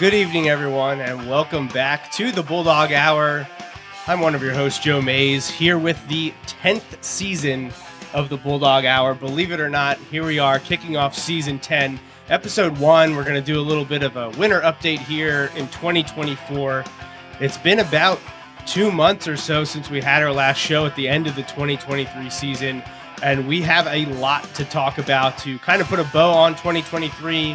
Good evening, everyone, and welcome back to the Bulldog Hour. I'm one of your hosts, Joe Mays, here with the 10th season of the Bulldog Hour. Believe it or not, here we are kicking off season 10, episode one. We're going to do a little bit of a winter update here in 2024. It's been about two months or so since we had our last show at the end of the 2023 season, and we have a lot to talk about to kind of put a bow on 2023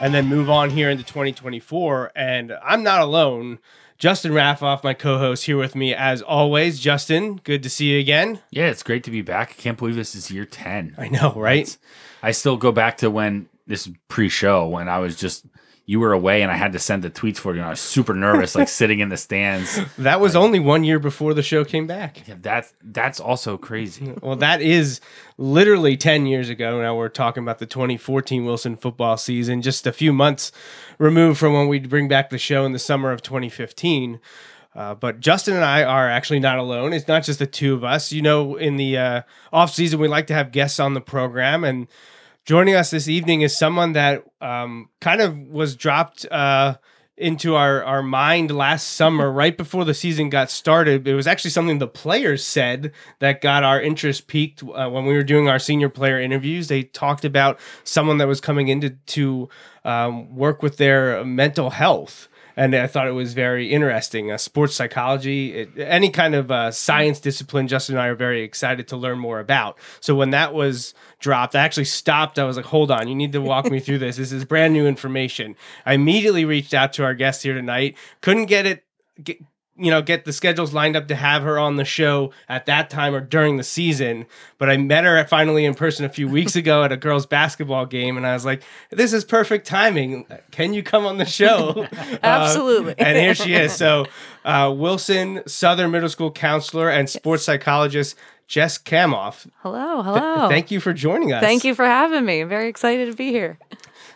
and then move on here into 2024. And I'm not alone. Justin Raffauf, my co-host, here with me as always. Justin, good to see you again. Yeah, it's great to be back. I can't believe this is year 10. I know, right? I still go back to when this pre-show when I was just you were away and I had to send the tweets for you. And I was super nervous, like sitting in the stands. That was only one year before the show came back. Yeah, that's that's also crazy. Well, that is literally 10 years ago. Now we're talking about the 2014 Wilson football season, just a few months removed from when we bring back the show in the summer of 2015. Uh, but Justin and I are actually not alone. It's not just the two of us. You know, in the uh, off season, we like to have guests on the program, and joining us this evening is someone that um, kind of was dropped uh, into our, our mind last summer, right before the season got started. It was actually something the players said that got our interest peaked uh, when we were doing our senior player interviews. They talked about someone that was coming in to, to um, work with their mental health and I thought it was very interesting. Uh, sports psychology, it, any kind of uh, science discipline, Justin and I are very excited to learn more about. So when that was dropped, I actually stopped. I was like, "Hold on, you need to walk me through this. This is brand new information." I immediately reached out to our guest here tonight. Couldn't get it. Get, you know, get the schedules lined up to have her on the show at that time or during the season. But I met her finally in person a few weeks ago at a girls' basketball game, and I was like, "This is perfect timing. Can you come on the show?" Absolutely. Uh, and here she is. So, uh, Wilson Southern Middle School counselor and sports psychologist Jess Cammauf. Hello, hello. Thank you for joining us. Thank you for having me. I'm very excited to be here.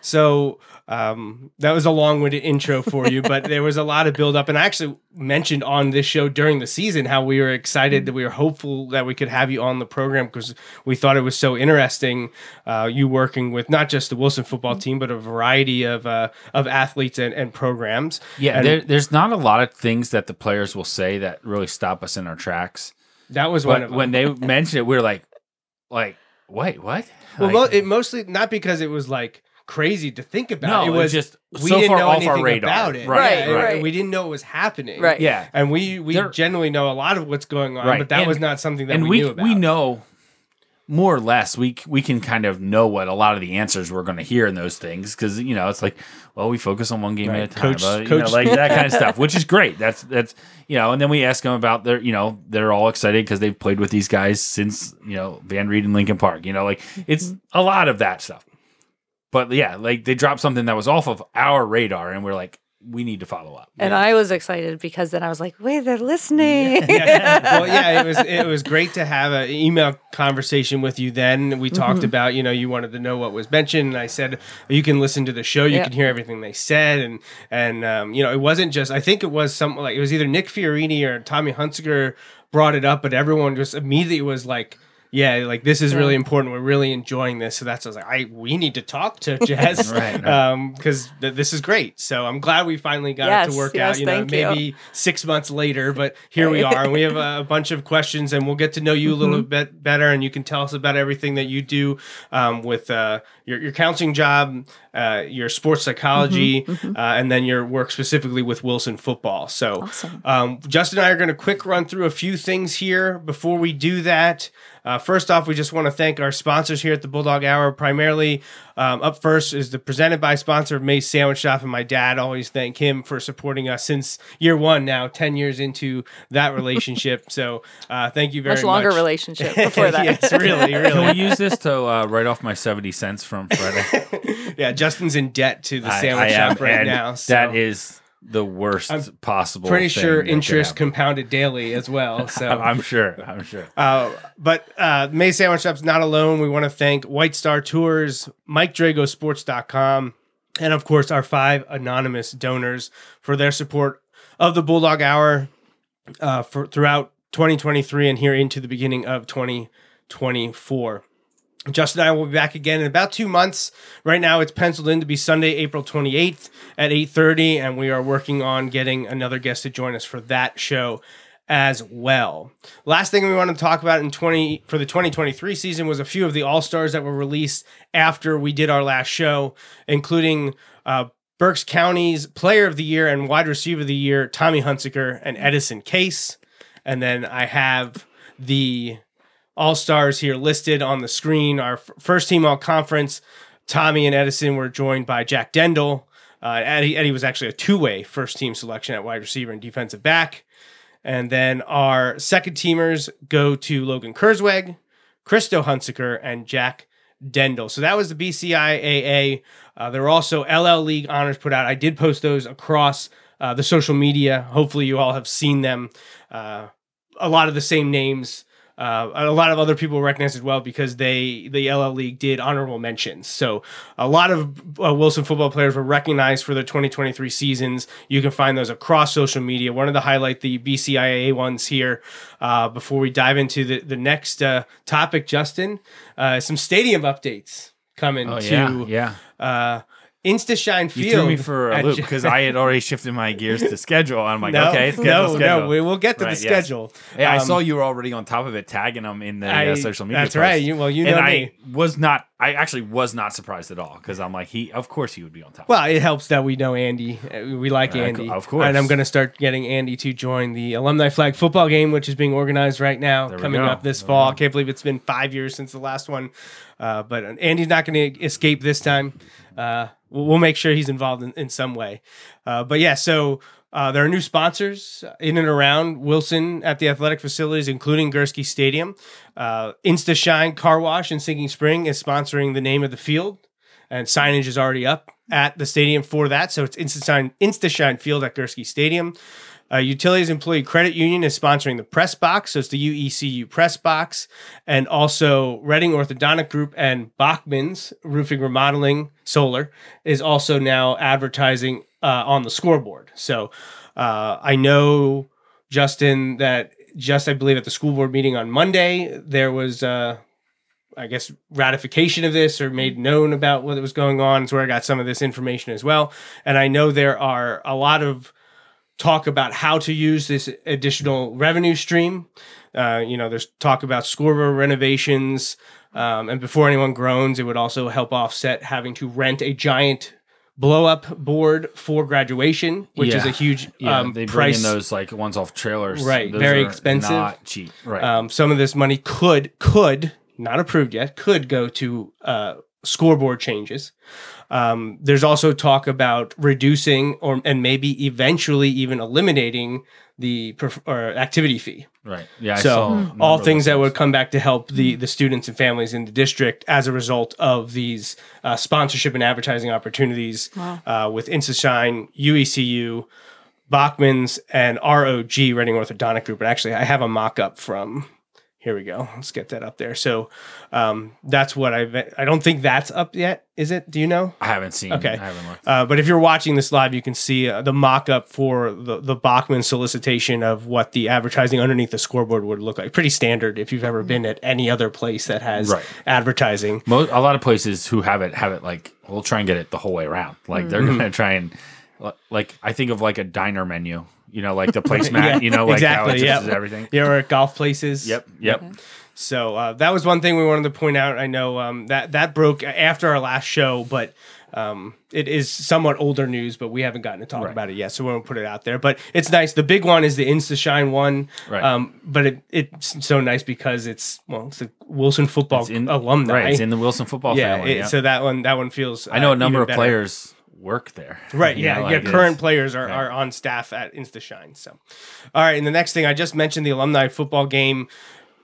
So um, that was a long-winded intro for you, but there was a lot of build-up, and I actually mentioned on this show during the season how we were excited that we were hopeful that we could have you on the program because we thought it was so interesting. Uh, you working with not just the Wilson football team, but a variety of uh, of athletes and, and programs. Yeah, And there, there's not a lot of things that the players will say that really stop us in our tracks. that was one of when they mentioned it, we're like, like, wait, what? well, Like, it mostly not because it was like crazy to think about. No, it it was was just we so didn't far know off our anything radar. about it. Right, Yeah, right. We didn't know it was happening. Right. yeah, and we we There- generally know a lot of what's going on, Right. but that And- was not something that and we, we knew about. we know more or less we we can kind of know what a lot of the answers we're going to hear in those things because you know it's like well we focus on one game Right. at a time Coach- uh, you know, like that kind of stuff which is great that's that's you know and then we ask them about their you know they're all excited because they've played with these guys since you know Van Reed and Lincoln Park you know like it's a lot of that stuff but yeah like they dropped something that was off of our radar and we're like we need to follow up And I was excited because then I was like, wait, they're listening. yeah. Well, yeah, it was it was great to have an email conversation with you. Then we talked about you know you wanted to know what was mentioned, and I said you can listen to the show, you Yeah. can hear everything they said, and and um, you know it wasn't just I think it was some like it was either Nick Fiorini or Tommy Hunziker brought it up, but everyone just immediately was like. Yeah, like this is really important. We're really enjoying this, so that's I was like, I we need to talk to Jess, Right, Um, because th- this is great. So I'm glad we finally got it to work yes, out. You know, thank you. maybe six months later, but here we are, and we have a, a bunch of questions, and we'll get to know you a little Mm-hmm. bit better, and you can tell us about everything that you do um, with uh, your your counseling job, uh, your sports psychology, Mm-hmm, Uh, and then your work specifically with Wilson football. So, Awesome. um, Justin and I are going to quick run through a few things here. Before we do that, Uh, first off, we just want to thank our sponsors here at the Bulldog Hour. Primarily, um, up first is the presented by sponsor of Mays Sandwich Shop, and my dad always thank him for supporting us since year one. Now, ten years into that relationship, so uh, thank you very Much Much longer much. relationship before that. yes, really, Can we use this to uh, write off my seventy cents from Friday? yeah, Justin's in debt to the I- sandwich I am, shop right now. So. That is the worst I'm possible. pretty sure interest compounded daily as well. So I'm, I'm sure. I'm sure. Uh, but uh, Mays Sandwich Shop's not alone. We want to thank White Star Tours, MikeDragosports.com, and of course our five anonymous donors for their support of the Bulldog Hour uh, for throughout 2023 and here into the beginning of 2024. Justin and I will be back again in about two months. Right now, it's penciled in to be Sunday, April 28th at 8:30, and we are working on getting another guest to join us for that show as well. Last thing we want to talk about in 20 for the 2023 season was a few of the All Stars that were released after we did our last show, including uh, Berks County's Player of the Year and Wide Receiver of the Year, Tommy Hunsaker and Edison Case, and then I have the all stars here listed on the screen. Our f- first team all conference, Tommy and Edison were joined by Jack Dendel. Uh, Eddie, Eddie was actually a two way first team selection at wide receiver and defensive back. And then our second teamers go to Logan Kurzweg, Christo Hunsaker, and Jack Dendel. So that was the BCIAA. Uh, there were also LL League honors put out. I did post those across uh, the social media. Hopefully, you all have seen them. Uh, a lot of the same names. Uh, a lot of other people recognize as well because they the LL League did honorable mentions. So a lot of uh, Wilson football players were recognized for their 2023 seasons. You can find those across social media. Wanted to highlight the BCIA ones here uh, before we dive into the the next uh, topic. Justin, uh, some stadium updates coming Oh to yeah, yeah. Uh, Instashine Field. You threw me for a loop because I had already shifted my gears to schedule. I'm like, no, okay, schedule, no, schedule. no. We will get to Right, the yes. schedule. Yeah, I Um, saw you were already on top of it, tagging them in the I- uh, social media. That's right. You, well, you and know I me. was not. I actually was not surprised at all because I'm like, he. Of course, he would be on top. Well, it helps that we know Andy. Uh, We like Uh, Andy, of course. And I'm going to start getting Andy to join the alumni flag football game, which is being organized right now, There coming up this There fall. go. Can't believe it's been five years since the last one, uh, but Andy's not going to escape this time. Uh, we'll, make sure he's involved in, in some way. Uh, but yeah, so. Uh, there are new sponsors in and around Wilson at the athletic facilities, including Gursky Stadium. Uh, InstaShine Car Wash in Sinking Spring is sponsoring the name of the field and signage is already up at the stadium for that. So it's InstaShine, InstaShine Field at Gursky Stadium. Uh, Utilities Employee Credit Union is sponsoring the press box, so it's the UECU press box, and also Reading Orthodontic Group and Bachman's Roofing Remodeling Solar is also now advertising uh, on the scoreboard. So uh, I know Justin that just I believe at the school board meeting on Monday there was. Uh, I guess ratification of this or made known about what was going on. It's where I got some of this information as well. And I know there are a lot of talk about how to use this additional revenue stream. Uh, you know, there's talk about scoreboard renovations. Um, and before anyone groans, it would also help offset having to rent a giant blow up board for graduation, which is a huge yeah, um, they bring price. in those like ones off trailers, Right, Those very expensive. not cheap. Right. Um, some of this money could could not approved yet could go to uh, scoreboard changes. Um, there's also talk about reducing or and maybe eventually even eliminating the perf- or activity fee. right. Yeah. So saw a number all things that would come back to help the Mm-hmm. the students and families in the district as a result of these uh, sponsorship and advertising opportunities Wow. uh, with InstaShine, UECU, Bachman's, and ROG Reading Orthodontic Group. And actually, I have a mock up from. Here we go. Let's get that up there. So um, that's what I've. I don't think that's up yet. Is it? Do you know? I haven't seen. Okay. I haven't looked. Uh, but if you're watching this live, you can see uh, the mock up for the, the Bachman solicitation of what the advertising underneath the scoreboard would look like. Pretty standard if you've ever been at any other place that has Right. advertising. Most, a lot of places who have it have it like we'll try and get it the whole way around. Like they're Mm-hmm. gonna try and like I think of like a diner menu. You know, like the placemat. you know, like how exactly. it just is Yeah. everything. You know, at golf places. Yep. Yep. So uh, that was one thing we wanted to point out. I know um, that that broke after our last show, but Um, it is somewhat older news, but we haven't gotten to talk about it yet, so we won't put it out there. But it's nice. The big one is the InstaShine one, Right. um, but it, it's so nice because it's well, it's the Wilson football It's in, alumni. Right, it's in the Wilson football yeah, family. it- yeah. so that one that one feels. I know uh, a number of better. players work there. Right. You Yeah. know, yeah. Current players are, are on staff at InstaShine. So, all right. And the next thing I just mentioned the alumni football game.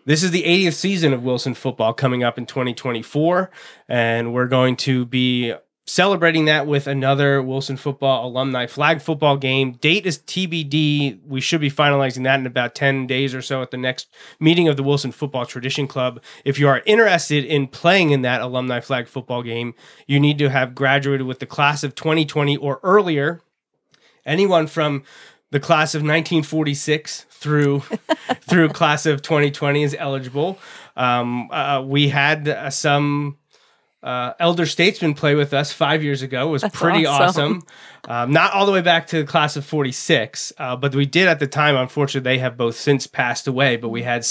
This is the 80th season of Wilson football coming up in 2024. And we're going to be celebrating that with another Wilson football alumni flag football game. Date is TBD. We should be finalizing that in about 10 days or so at the next meeting of the Wilson Football Tradition Club. If you are interested in playing in that alumni flag football game, you need to have graduated with the class of 2020 or earlier. Anyone from the class of 1946 through through class of 2020 is eligible. Um, uh, we had uh, some uh, elder statesmen play with us five years ago. It was pretty awesome. awesome. Um, not all the way back to the class of 46, uh, but we did at the time. Unfortunately, they have both since passed away. But we had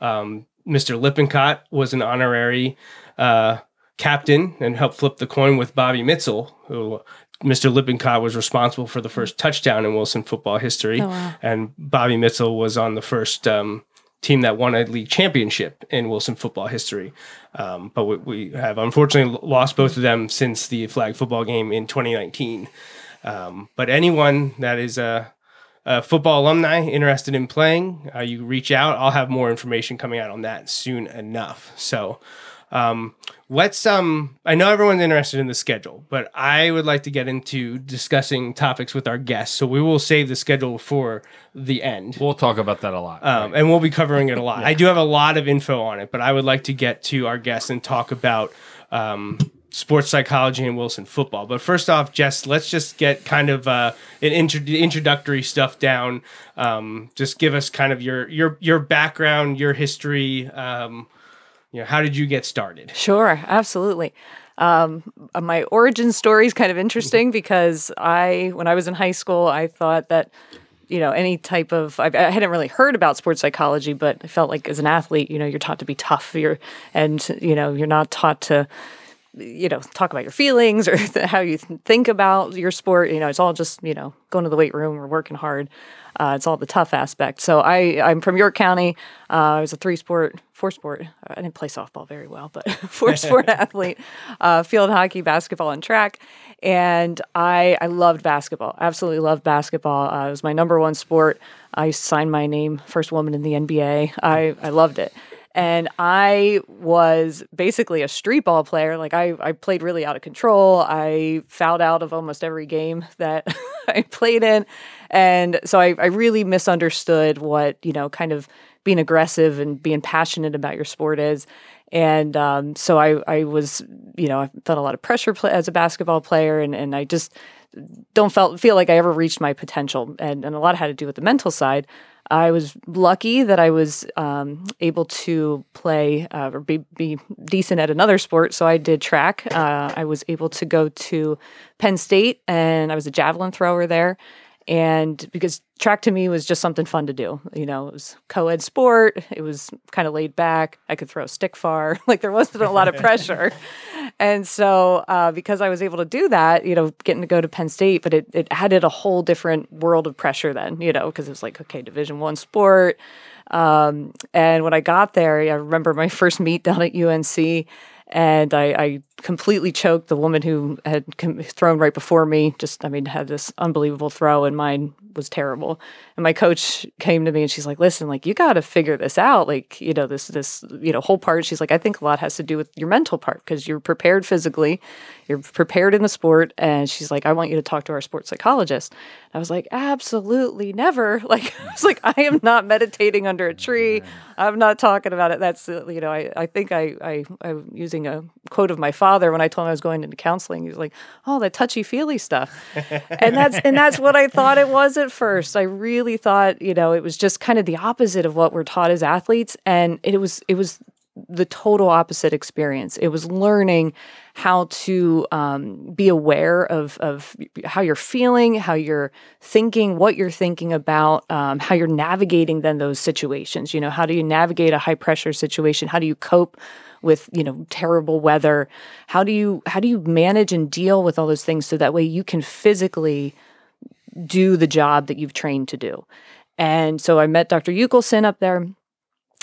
um, Mr. Lippincott was an honorary uh, captain and helped flip the coin with Bobby Mitzel, who Mr. Lippincott was responsible for the first touchdown in Wilson football history, Oh, wow. and Bobby Mitzel was on the first um, team that won a league championship in Wilson football history. Um, but we, we have unfortunately lost both of them since the flag football game in 2019. Um, but anyone that is a, a football alumni interested in playing, uh, you reach out. I'll have more information coming out on that soon enough. So um, let's. Um, I know everyone's interested in the schedule, but I would like to get into discussing topics with our guests. So we will save the schedule for the end. We'll talk about that a lot. Um, and we'll be covering it a lot. I do have a lot of info on it, but I would like to get to our guests and talk about um, sports psychology and Wilson football. But first off, Jess, let's just get kind of uh, an intro- introductory stuff down. Um, just give us kind of your your your background, your history. Um, you know, how did you get started? Sure, absolutely. Um, uh, my origin story is kind of interesting because I, when I was in high school, I thought that, you know, any type of, I, I hadn't really heard about sports psychology, but I felt like as an athlete, you know, you're taught to be tough, you're, and you know, you're not taught to, you know, talk about your feelings or how you th- think about your sport. You know, it's all just, you know, going to the weight room or working hard. Uh, it's all the tough aspect. So I, I'm from York County. Uh, I was a three sport, four sport. I didn't play softball very well, but four sport athlete, uh, field hockey, basketball, and track. And I, I loved basketball. Absolutely loved basketball. Uh, it was my number one sport. I signed my name, first woman in the NBA. I, I loved it and I was basically a street ball player. Like I, I played really out of control. I fouled out of almost every game that I played in, and so I, I really misunderstood what you know, kind of being aggressive and being passionate about your sport is. And um, so I, I was, you know, I felt a lot of pressure pl- as a basketball player, and, and I just don't felt feel like I ever reached my potential, and, and a lot had to do with the mental side. I was lucky that I was um, able to play uh, or be, be decent at another sport. So I did track. Uh, I was able to go to Penn State, and I was a javelin thrower there. And because track to me was just something fun to do, you know, it was co-ed sport. It was kind of laid back. I could throw a stick far. like there wasn't a lot of pressure. And so, uh, because I was able to do that, you know, getting to go to Penn State, but it, it added a whole different world of pressure then, you know, because it was like, okay, Division One sport. Um, and when I got there, I remember my first meet down at UNC, and I, I completely choked the woman who had com- thrown right before me. Just, I mean, had this unbelievable throw, and mine was terrible. And my coach came to me and she's like, "Listen, like you got to figure this out. Like, you know, this this you know whole part." She's like, "I think a lot has to do with your mental part because you're prepared physically, you're prepared in the sport." And she's like, "I want you to talk to our sports psychologist." I was like, "Absolutely never!" Like, I was like, "I am not meditating under a tree. I'm not talking about it." That's you know, I I think I I I'm using a quote of my father when I told him I was going into counseling. He was like, "Oh, that touchy feely stuff," and that's and that's what I thought it was at first. I really thought you know it was just kind of the opposite of what we're taught as athletes, and it was it was the total opposite experience. It was learning how to um, be aware of of how you're feeling, how you're thinking, what you're thinking about, um, how you're navigating then those situations. You know, how do you navigate a high pressure situation? How do you cope with you know terrible weather how do you how do you manage and deal with all those things so that way you can physically do the job that you've trained to do and so i met dr Yukelson up there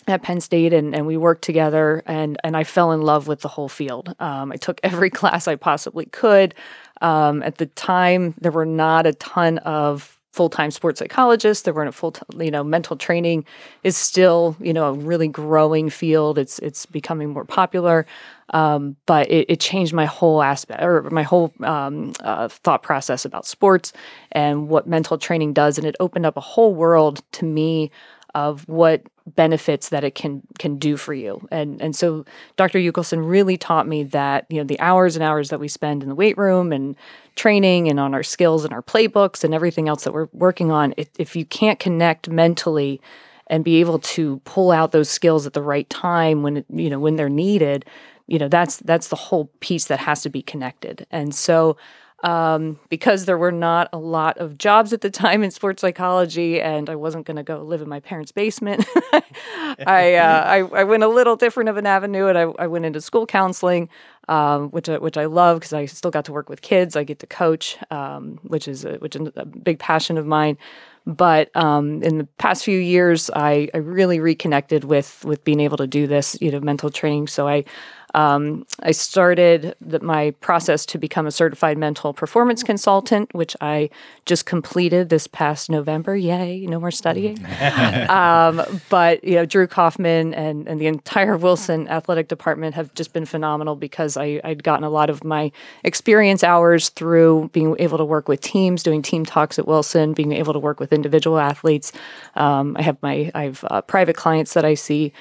at Penn State and, and we worked together and and I fell in love with the whole field. Um, I took every class I possibly could. Um, at the time, there were not a ton of full-time sports psychologists. There weren't a full, you know, mental training is still, you know, a really growing field. It's it's becoming more popular, um, but it, it, changed my whole aspect or my whole um, uh, thought process about sports and what mental training does, and it opened up a whole world to me of what benefits that it can can do for you. And and so Dr. Yukelson really taught me that, you know, the hours and hours that we spend in the weight room and training and on our skills and our playbooks and everything else that we're working on, if, if you can't connect mentally and be able to pull out those skills at the right time when you know when they're needed, you know, that's that's the whole piece that has to be connected. And so um, because there were not a lot of jobs at the time in sports psychology, and I wasn't going to go live in my parents' basement. I, uh, I, I went a little different of an avenue, and I, I went into school counseling, um, which I, which I love because I still got to work with kids. I get to coach, um, which is a, which is a big passion of mine. But um, in the past few years, I, I really reconnected with with being able to do this, you know, mental training. So I um, I started the, my process to become a certified mental performance consultant, which I just completed this past November. Yay, no more studying. um, but you know, Drew Kaufman and, and the entire Wilson athletic department have just been phenomenal because I, I'd gotten a lot of my experience hours through being able to work with teams, doing team talks at Wilson, being able to work with individual athletes. Um, I have my I have uh, private clients that I see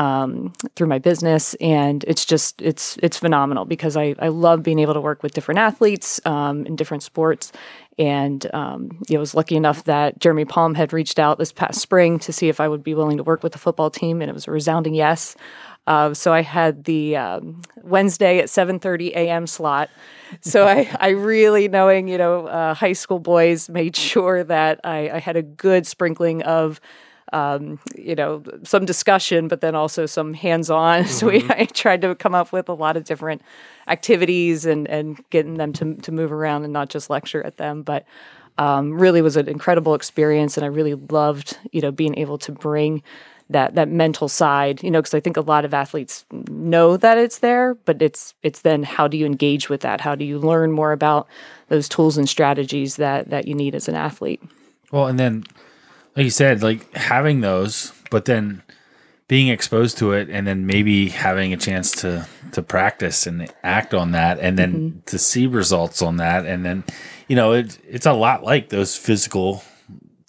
um, through my business, and it's just it's it's phenomenal because I I love being able to work with different athletes um, in different sports, and um, was lucky enough that Jeremy Palm had reached out this past spring to see if I would be willing to work with the football team, and it was a resounding yes. Uh, so I had the um, Wednesday at 7:30 a.m. slot. So I, I really, knowing you know uh, high school boys, made sure that I, I had a good sprinkling of um, you know, some discussion, but then also some hands-on. Mm-hmm. So we I tried to come up with a lot of different activities and and getting them to to move around and not just lecture at them. But um, really was an incredible experience, and I really loved you know being able to bring that that mental side you know because i think a lot of athletes know that it's there but it's it's then how do you engage with that how do you learn more about those tools and strategies that that you need as an athlete well and then like you said, like having those, but then being exposed to it and then maybe having a chance to to practice and act on that and then mm-hmm. to see results on that and then you know it, it's a lot like those physical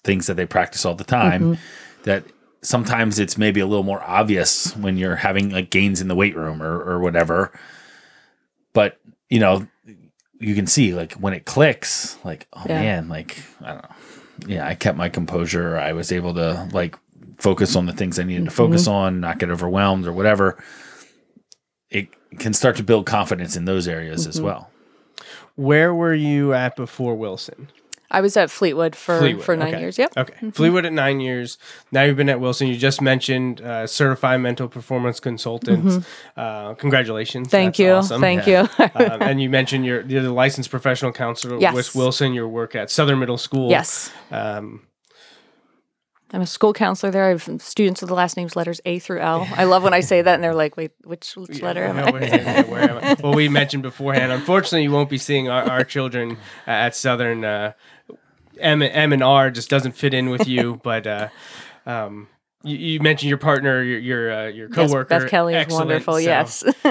things that they practice all the time mm-hmm. that sometimes it's maybe a little more obvious when you're having like gains in the weight room or, or whatever but you know you can see like when it clicks like oh yeah. man like i don't know yeah, I kept my composure. I was able to like focus on the things I needed to focus mm-hmm. on, not get overwhelmed or whatever. It can start to build confidence in those areas mm-hmm. as well. Where were you at before Wilson? I was at Fleetwood for Fleetwood, for nine okay. years. Yep. Okay. Mm-hmm. Fleetwood at nine years. Now you've been at Wilson. You just mentioned uh, certified mental performance consultants. Mm-hmm. Uh, congratulations. Thank That's you. Awesome. Thank yeah. you. um, and you mentioned you're, you're, the licensed professional counselor yes. with Wilson. Your work at Southern Middle School. Yes. Um, I'm a school counselor there. I have students with the last names letters A through L. I love when I say that and they're like, wait, which, which yeah, letter am I? Where, am I? Well, we mentioned beforehand, unfortunately, you won't be seeing our, our children at Southern. Uh, M, M and R just doesn't fit in with you, but uh, um, you, you, mentioned your partner, your your, uh, your coworker. Yes, Beth Kelly is wonderful. So, yes.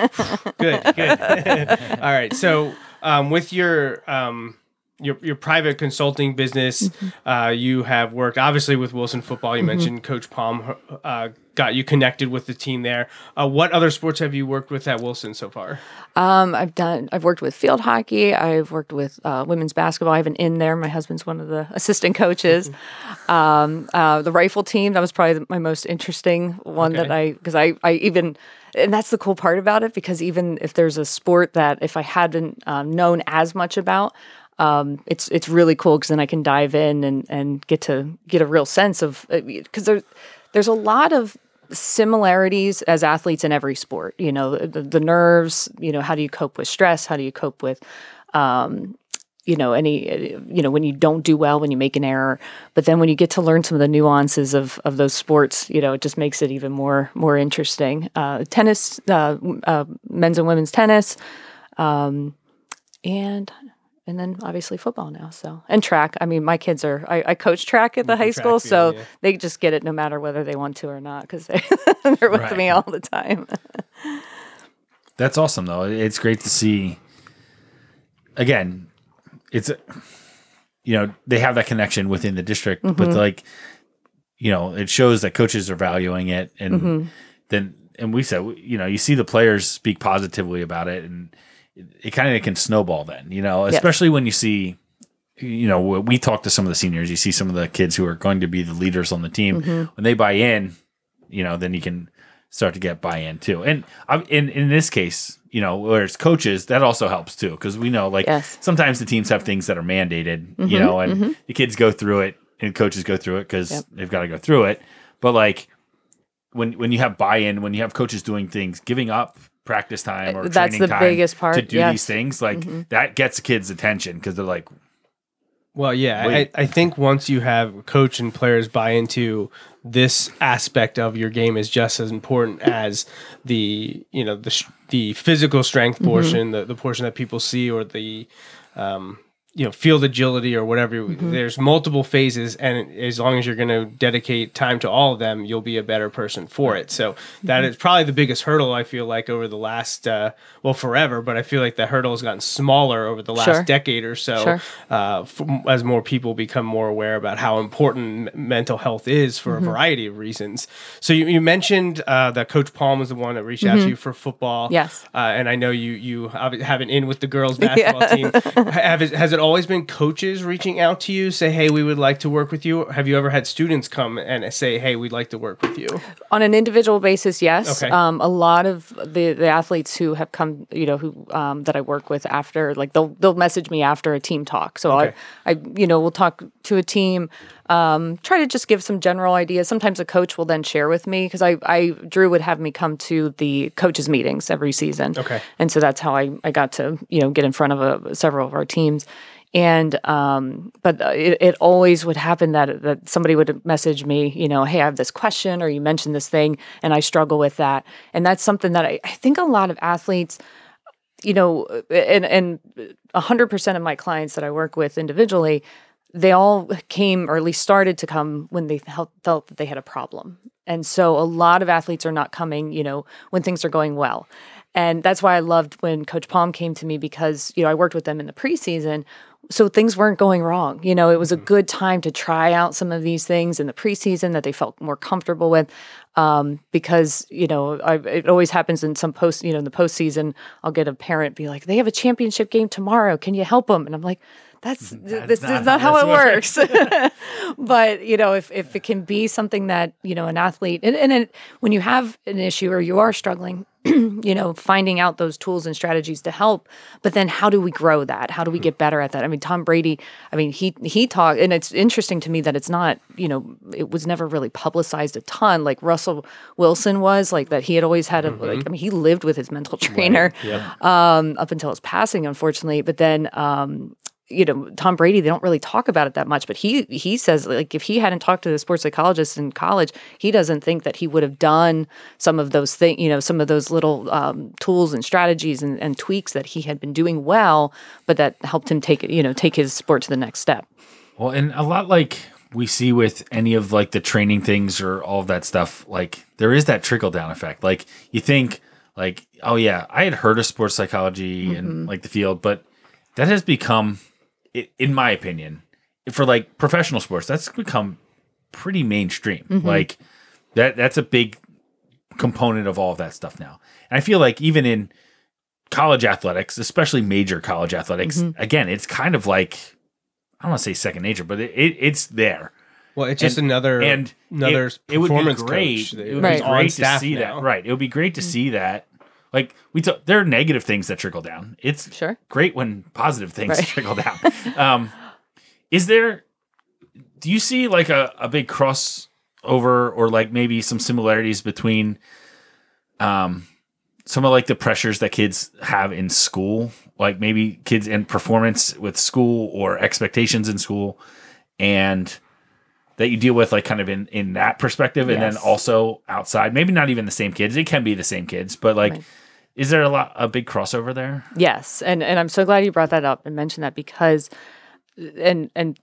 good, good. All right. So um, with your um, your your private consulting business. Mm-hmm. Uh, you have worked obviously with Wilson football. You mm-hmm. mentioned Coach Palm uh, got you connected with the team there. Uh, what other sports have you worked with at Wilson so far? Um, I've done. I've worked with field hockey. I've worked with uh, women's basketball. I have an in there. My husband's one of the assistant coaches. Mm-hmm. um, uh, the rifle team. That was probably my most interesting one okay. that I because I I even and that's the cool part about it because even if there's a sport that if I hadn't um, known as much about, um, it's it's really cool because then I can dive in and and get to get a real sense of because uh, there's there's a lot of similarities as athletes in every sport. You know, the, the nerves. You know, how do you cope with stress? How do you cope with um, you know any you know when you don't do well when you make an error but then when you get to learn some of the nuances of of those sports you know it just makes it even more more interesting uh, tennis uh, uh, men's and women's tennis um, and and then obviously football now so and track i mean my kids are i, I coach track at the high school field, so yeah. they just get it no matter whether they want to or not because they, they're with Right. me all the time That's awesome, though. It's great to see. Again, it's you know they have that connection within the district, but mm-hmm. like you know it shows that coaches are valuing it, and mm-hmm. then and we said you know you see the players speak positively about it, and it, kind of can snowball. Then you know, especially when you see. You know, we talk to some of the seniors. You see some of the kids who are going to be the leaders on the team. Mm-hmm. When they buy in, you know, then you can start to get buy-in too. And um, in in this case, you know, where it's coaches, that also helps too because we know like Yes. sometimes the teams have things that are mandated, you mm-hmm. know, and mm-hmm. the kids go through it and coaches go through it because Yep. they've got to go through it. But like when when you have buy-in, when you have coaches doing things, giving up practice time or That's training the time biggest part, to do yes. these things, like that gets kids' attention because they're like, Well, yeah, I, I think once you have coach and players buy into this aspect of your game is just as important as the you know the sh- the physical strength Mm-hmm. portion, the the portion that people see, or the um, you know field agility or whatever. Mm-hmm. There's multiple phases, and as long as you're going to dedicate time to all of them, you'll be a better person for it. So Mm-hmm. that is probably the biggest hurdle I feel like over the last uh, well forever, but I feel like the hurdle has gotten smaller over the last Sure. decade or so Sure. uh, f- as more people become more aware about how important mental health is for Mm-hmm. a variety of reasons. So you, you mentioned uh, that Coach Palm was the one that reached out to you for football. Mm-hmm. Yes. uh, and I know you you have have an in with the girls basketball team. Have has it always been coaches reaching out to you, say, "Hey, we would like to work with you"? Have you ever had students come and say, "Hey, we'd like to work with you"? on an individual basis, yes. Okay. Um, a lot of the, the athletes who have come, you know, who um, that I work with after, like they'll they'll message me after a team talk. So Okay. I, I, you know, we'll talk to a team, um, try to just give some general ideas. Sometimes a coach will then share with me because I, I Drew would have me come to the coaches meetings every season. Okay. and so that's how I, I got to you know get in front of a, several of our teams. And um, but uh, it, it always would happen that that somebody would message me, you know, hey, I have this question, or you mentioned this thing, and I struggle with that. And that's something that I, I think a lot of athletes, you know, and and hundred percent of my clients that I work with individually, they all came or at least started to come when they felt that they had a problem. And so a lot of athletes are not coming, you know, when things are going well. And that's why I loved when Coach Palm came to me because, you know, I worked with them in the preseason. So things weren't going wrong. You know, it was a good time to try out some of these things in the preseason that they felt more comfortable with. Um, because, you know, I, it always happens in some post, you know, in the postseason, I'll get a parent be like, they have a championship game tomorrow. Can you help them? And I'm like, that's, this not is not how how, it this works. but you know, if if it can be something that you know an athlete, and, and it, when you have an issue or you are struggling, you know, finding out those tools and strategies to help. But then, how do we grow that? How do we get better at that? I mean, Tom Brady. I mean, he he talked, and it's interesting to me that it's not. You know, it was never really publicized a ton like Russell Wilson was. Like that, he had always had a like. I mean, he lived with his mental trainer um, up until his passing, unfortunately. But then, um, you know, Tom Brady, they don't really talk about it that much. But he he says like if he hadn't talked to the sports psychologist in college, he doesn't think that he would have done some of those things. You know, some of those little um, tools and strategies and, and tweaks that he had been doing well, but that helped him take it. You know, take his sport to the next step. Well, and a lot like we see with any of like the training things or all of that stuff, like there is that trickle down effect. Like you think like, oh yeah, I had heard of sports psychology and like the field, but that has become, i- in my opinion, for like professional sports, that's become pretty mainstream. Mm-hmm. Like that that's a big component of all of that stuff now. And I feel like even in college athletics, especially major college athletics, mm-hmm. again, it's kind of like I don't want to say second nature, but it, it it's there. Well, it's just And- another and another it, it would be great. coach. It would Right. be is on great to see now. that. Right. It would be great to mm-hmm. see that. Like we took, there are negative things that trickle down. It's Sure. great when positive things Right. trickle down. Um, is there? Do you see like a, a big cross over or like maybe some similarities between um some of like the pressures that kids have in school, like maybe kids in performance with school or expectations in school and that you deal with like kind of in in that perspective and then also outside maybe not even the same kids it can be the same kids but like Right. Is there a lot a big crossover there Yes, and and I'm so glad you brought that up and mentioned that because, and and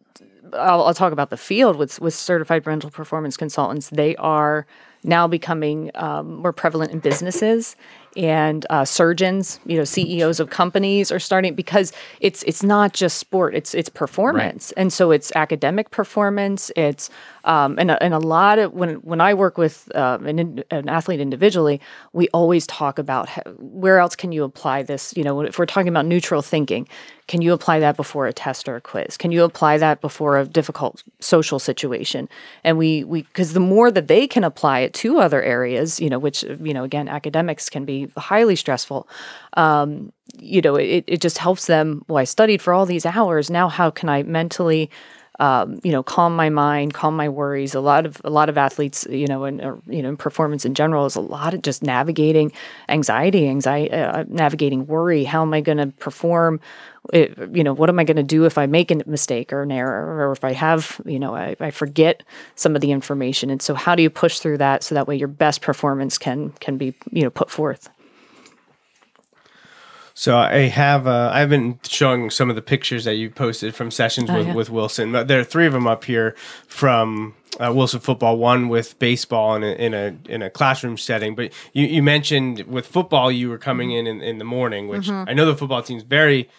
I'll, I'll talk about the field with with certified mental performance consultants. They are now becoming um, more prevalent in businesses and uh, surgeons. You know, CEOs of companies are starting because it's it's not just sport; it's it's performance, and so it's academic performance. It's um, and and a lot of when when I work with um, an, an athlete individually, we always talk about how, where else can you apply this. You know, if we're talking about neutral thinking, can you apply that before a test or a quiz? Can you apply that before a difficult social situation? And we we because the more that they can apply it to other areas, you know, which you know again academics can be highly stressful. Um, you know, it, it just helps them. Well, I studied for all these hours. Now, how can I mentally um, you know, calm my mind, calm my worries. A lot of a lot of athletes, you know, and you know, in performance in general is a lot of just navigating anxiety, anxiety, uh, navigating worry. How am I going to perform? It, you know, what am I going to do if I make a mistake or an error, or if I have, you know, I, I forget some of the information? And so, how do you push through that so that way your best performance can can be, you know, put forth? So I have uh, I've been showing some of the pictures that you posted from sessions with, yeah. with Wilson. But There are three of them up here from uh, Wilson football. One with baseball in a, in a in a classroom setting. But you, you mentioned with football you were coming in, in in the morning, which I know the football team's very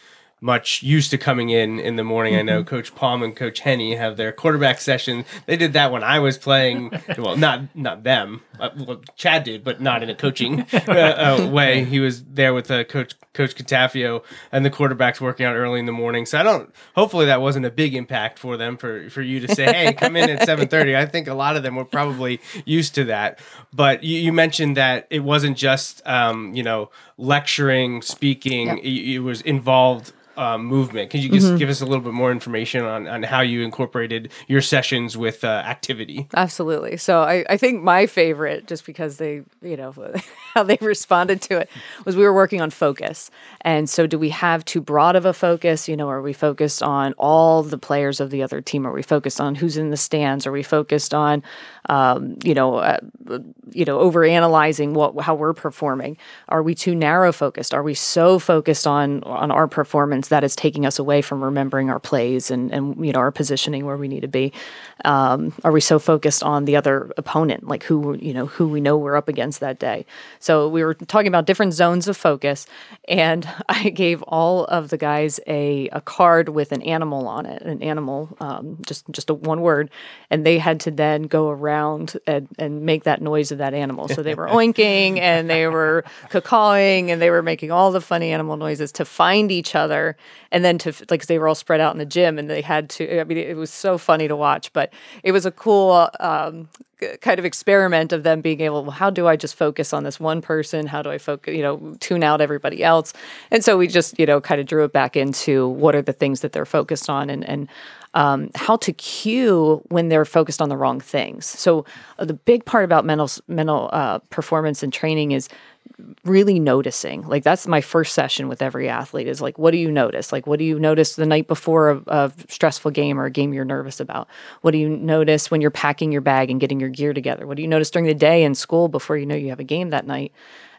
much used to coming in in the morning. I know Coach Palm and Coach Henny have their quarterback session. They did that when I was playing. well, not not them. Uh, well, Chad did, but not in a coaching uh, uh, way. He was there with uh, Coach Coach Catafio and the quarterbacks working out early in the morning. So I don't. Hopefully that wasn't a big impact for them for for you to say, hey, come in at seven thirty. I think a lot of them were probably used to that. But you, you mentioned that it wasn't just um, you know lecturing, speaking. Yeah. It, it was involved um, movement. Could you just give us a little bit more information on, on how you incorporated your sessions with uh, activity? Absolutely. So I, I think my favorite, just because they, you know, how they responded to it, was we were working on focus. And so, do we have too broad of a focus? You know, are we focused on all the players of the other team? Are we focused on who's in the stands? Are we focused on, um, you know, uh, you know, over analyzing what how we're performing? Are we too narrow focused? Are we so focused on on our performance that it's taking us away from remembering our plays and and you know our positioning where we need to be? Um, are we so focused on the other opponent, like who you know who we know we're up against that day? So we were talking about different zones of focus, and I gave all of the guys a a card with an animal on it, an animal, um, just just a one word, and they had to then go around and, and make that noise of that animal. So they were oinking and they were and they were making all the funny animal noises to find each other, and then to like they were all spread out in the gym and they had to. I mean, it was so funny to watch, but it was a cool. Um, kind of experiment of them being able well, how do i just focus on this one person how do i focus you know tune out everybody else and so we just you know kind of drew it back into what are the things that they're focused on and and um, how to cue when they're focused on the wrong things so uh, the big part about mental mental uh, performance and training is really noticing. Like that's my first session with every athlete is like what do you notice? Like what do you notice the night before a, a stressful game or a game you're nervous about? What do you notice when you're packing your bag and getting your gear together? What do you notice during the day in school before you know you have a game that night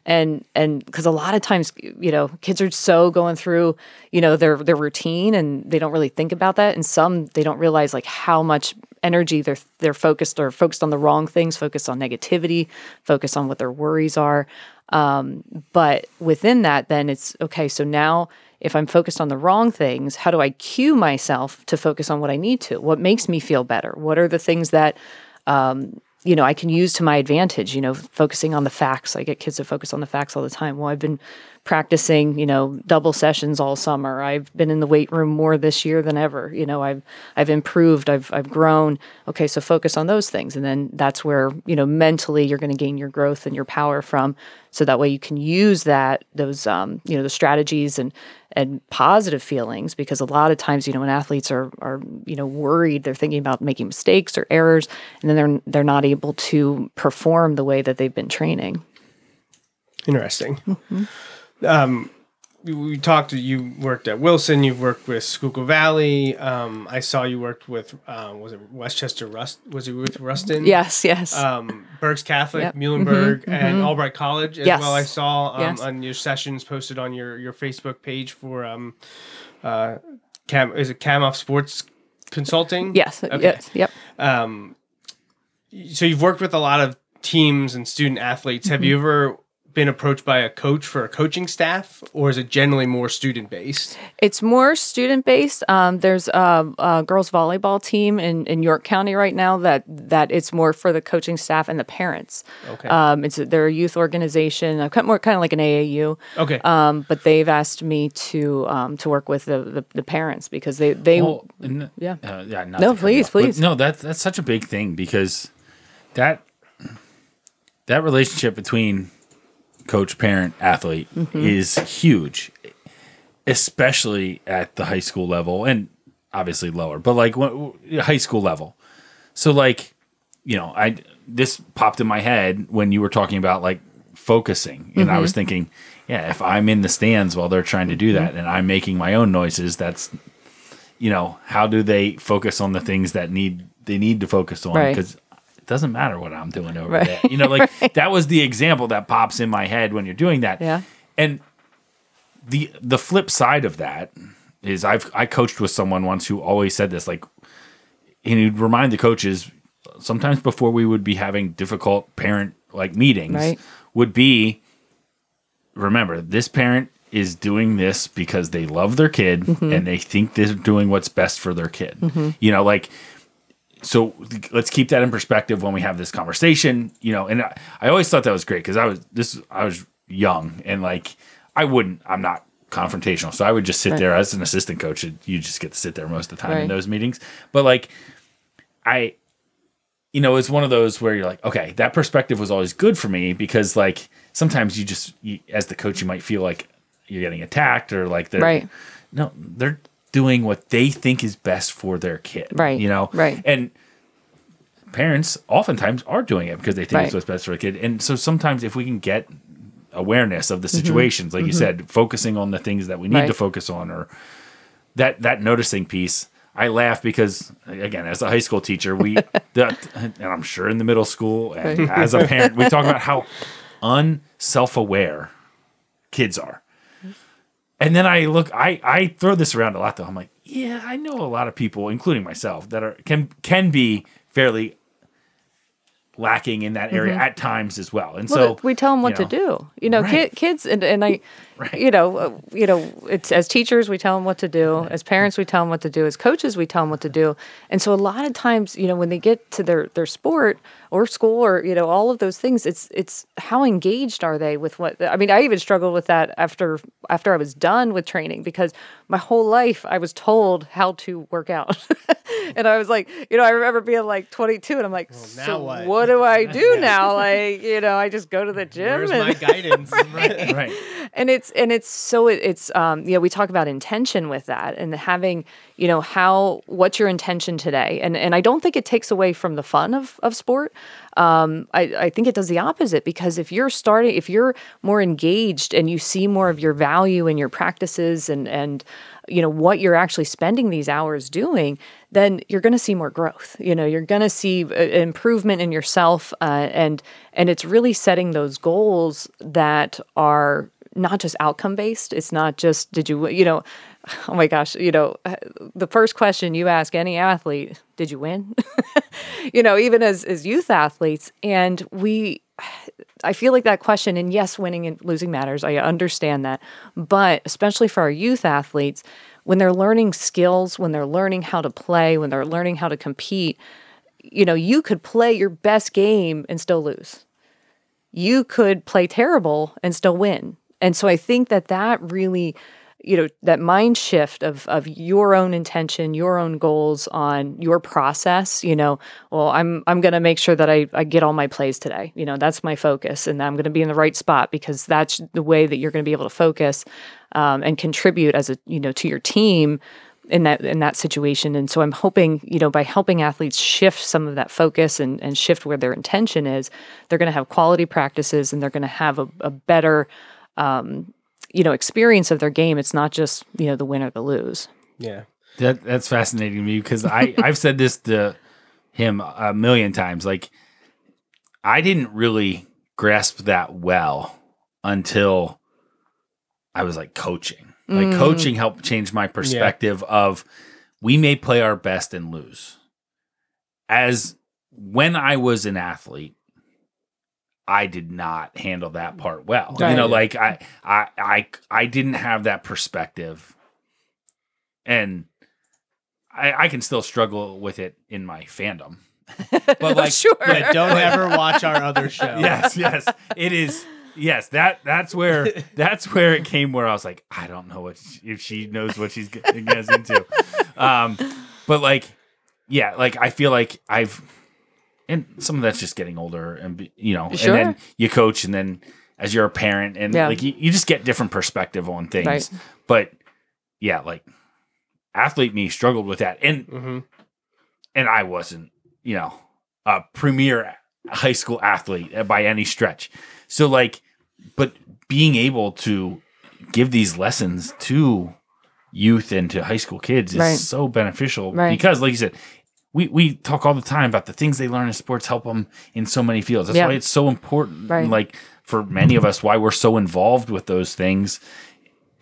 and and because a lot of times you know kids are so going through you know their their routine and they don't really think about that. And some they don't realize like how much energy they're they're focused or focused on the wrong things focused on negativity focused on what their worries are. Um, but within that then it's okay so now if i'm focused on the wrong things how do i cue myself to focus on what i need to? What makes me feel better? What are the things that um, you know, I can use to my advantage, you know, focusing on the facts. I get kids to focus on the facts all the time. Well, I've been practicing, you know, double sessions all summer. I've been in the weight room more this year than ever. You know, I've I've improved, I've I've grown. Okay, so focus on those things and then that's where, you know, mentally you're going to gain your growth and your power from so that way you can use that those um, you know, the strategies and and positive feelings because a lot of times, you know, when athletes are are, you know, worried, they're thinking about making mistakes or errors and then they're they're not able to perform the way that they've been training. Interesting. Um, we, talked. You worked at Wilson. You've worked with Schuylkill Valley. Um, I saw you worked with. Uh, was it Westchester Rust? Was it with Rustin? Yes, yes. Um, Berks Catholic, Yep. Muhlenberg, and Albright College as Yes. well. I saw um, Yes. on your sessions posted on your your Facebook page for um, uh, Cam. Is it Cammauf Sports Consulting? yes. Okay. Yes. Yep. Um, so you've worked with a lot of teams and student athletes. Have you ever been approached by a coach for a coaching staff, or is it generally more student based? It's more student based. Um, there's a, a girls volleyball team in, in York County right now that that it's more for the coaching staff and the parents. Okay. Um, it's a, they're a youth organization, uh, kind more kind of like an AAU. Okay. Um, but they've asked me to um, to work with the, the, the parents because they they Well, and- yeah. uh, yeah. Not No, to cut you please, off, please. No, that's that's such a big thing because that that relationship between coach, parent, athlete Mm-hmm. is huge, especially at the high school level and obviously lower, but like high school level. So like, you know, I this popped in my head when you were talking about like focusing, and I Mm-hmm. was thinking, yeah, if I'm in the stands while they're trying to do Mm-hmm. that, and I'm making my own noises, that's you know, how do they focus on the things that need they need to focus on? Because it doesn't matter what I'm doing over Right. there. You know, like that was the example that pops in my head when you're doing that. Yeah. And the the flip side of that is I've I coached with someone once who always said this, like and he'd remind the coaches sometimes before we would be having difficult parent like meetings Right. would be remember this parent is doing this because they love their kid Mm-hmm. and they think they're doing what's best for their kid. You know, like so let's keep that in perspective when we have this conversation, you know, and I, I always thought that was great because I was this I was young and like I wouldn't I'm not confrontational. So I would just sit there as an assistant coach and you just get to sit there most of the time in those meetings. But like I you know, it's one of those where you're like, okay, that perspective was always good for me because like sometimes you just you, as the coach you might feel like you're getting attacked or like they're Right. no, they're doing what they think is best for their kid. Right, You know? right. And parents oftentimes are doing it because they think it's what's best for a kid. And so sometimes if we can get awareness of the Mm-hmm. situations, like you said, focusing on the things that we need to focus on or that that noticing piece. I laugh because again, as a high school teacher, we that and I'm sure in the middle school and as a parent, we talk about how unself-aware kids are. And then I look, I I throw this around a lot though. I'm like, yeah, I know a lot of people, including myself, that are can can be fairly lacking in that area at times as well. And Mm-hmm. Well, so we tell them what you to do. You know, Right. kid, kids, and, and I, Right. you know, uh, you know, it's as teachers we tell them what to do. As parents we tell them what to do. As coaches we tell them what to do. And so a lot of times, you know, when they get to their their sport or school or you know all of those things, it's it's how engaged are they with what? I mean, I even struggled with that after after I was done with training because my whole life I was told how to work out, and I was like, you know, I remember being like 22, and I'm like, now so what?" what do I do now? Like, you know, I just go to the gym Where's and my guidance? right. and it's and it's so it's um you know we talk about intention with that and having you know how what's your intention today? And and I don't think it takes away from the fun of of sport. Um I I think it does the opposite because if you're starting if you're more engaged and you see more of your value in your practices and and you know what you're actually spending these hours doing then you're going to see more growth. You know you're going to see uh, improvement in yourself uh, and and it's really setting those goals that are not just outcome based it's not just did you you know oh my gosh you know uh, the first question you ask any athlete did you win you know even as as youth athletes and we I feel like that question, and yes, winning and losing matters. I understand that. But especially for our youth athletes, when they're learning skills, when they're learning how to play, when they're learning how to compete, you know, you could play your best game and still lose. You could play terrible and still win. And so I think that that really you know that mind shift of of your own intention your own goals on your process you know well i'm i'm going to make sure that I, I get all my plays today. You know that's my focus and i'm going to be in the right spot because that's the way that you're going to be able to focus um, and contribute as a you know to your team in that in that situation. And so i'm hoping you know by helping athletes shift some of that focus and, and shift where their intention is they're going to have quality practices and they're going to have a, a better um, you know experience of their game. It's not just you know the win or the lose. Yeah. That that's fascinating to me because I I've said this to him a million times. Like I didn't really grasp that well until I was like coaching. Like Mm. coaching helped change my perspective of we may play our best and lose. As when I was an athlete, I did not handle that part well. You know, like I I I I didn't have that perspective. And I I can still struggle with it in my fandom. But like sure. Yeah, don't ever watch our other show. yes, yes. It is. Yes, that that's where that's where it came. Where I was like, I don't know what she, if she knows what she's getting us into. Um, but like, yeah, like I feel like I've, and some of that's just getting older, and you know, Sure. and then you coach, and then as you're a parent, and Yeah. like you, you just get different perspective on things. Right. But yeah, like athlete me struggled with that, and hmm and I wasn't, you know, a premier high school athlete by any stretch. So like, but being able to give these lessons to youth and to high school kids is Right. so beneficial Right. because, like you said, we, we talk all the time about the things they learn in sports help them in so many fields. That's Yeah. why it's so important. Right. Like for many of us, why we're so involved with those things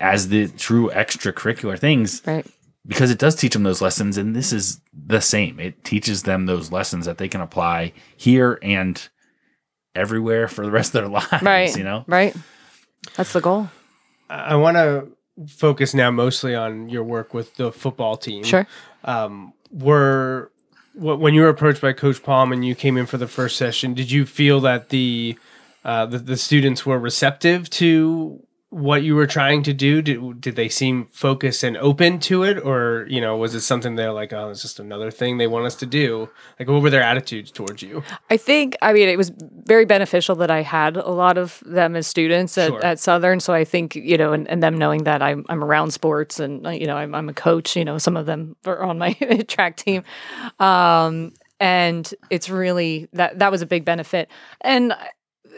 as the true extracurricular things Right. because it does teach them those lessons and this is the same it teaches them those lessons that they can apply here and everywhere for the rest of their lives Right. you know Right. That's the goal. I want to focus now mostly on your work with the football team. Sure. Um, were wh- when you were approached by Coach Palm and you came in for the first session, did you feel that the uh, the, the students were receptive to what you were trying to do? Did, did they seem focused and open to it, or you know, was it something they're like, oh, it's just another thing they want us to do? Like, what were their attitudes towards you? I think, I mean, it was very beneficial that I had a lot of them as students at, Sure. at Southern. So I think, you know, and, and them knowing that I'm, I'm around sports and, you know, I'm, I'm a coach, you know, some of them are on my track team. Um, and it's really that that was a big benefit. And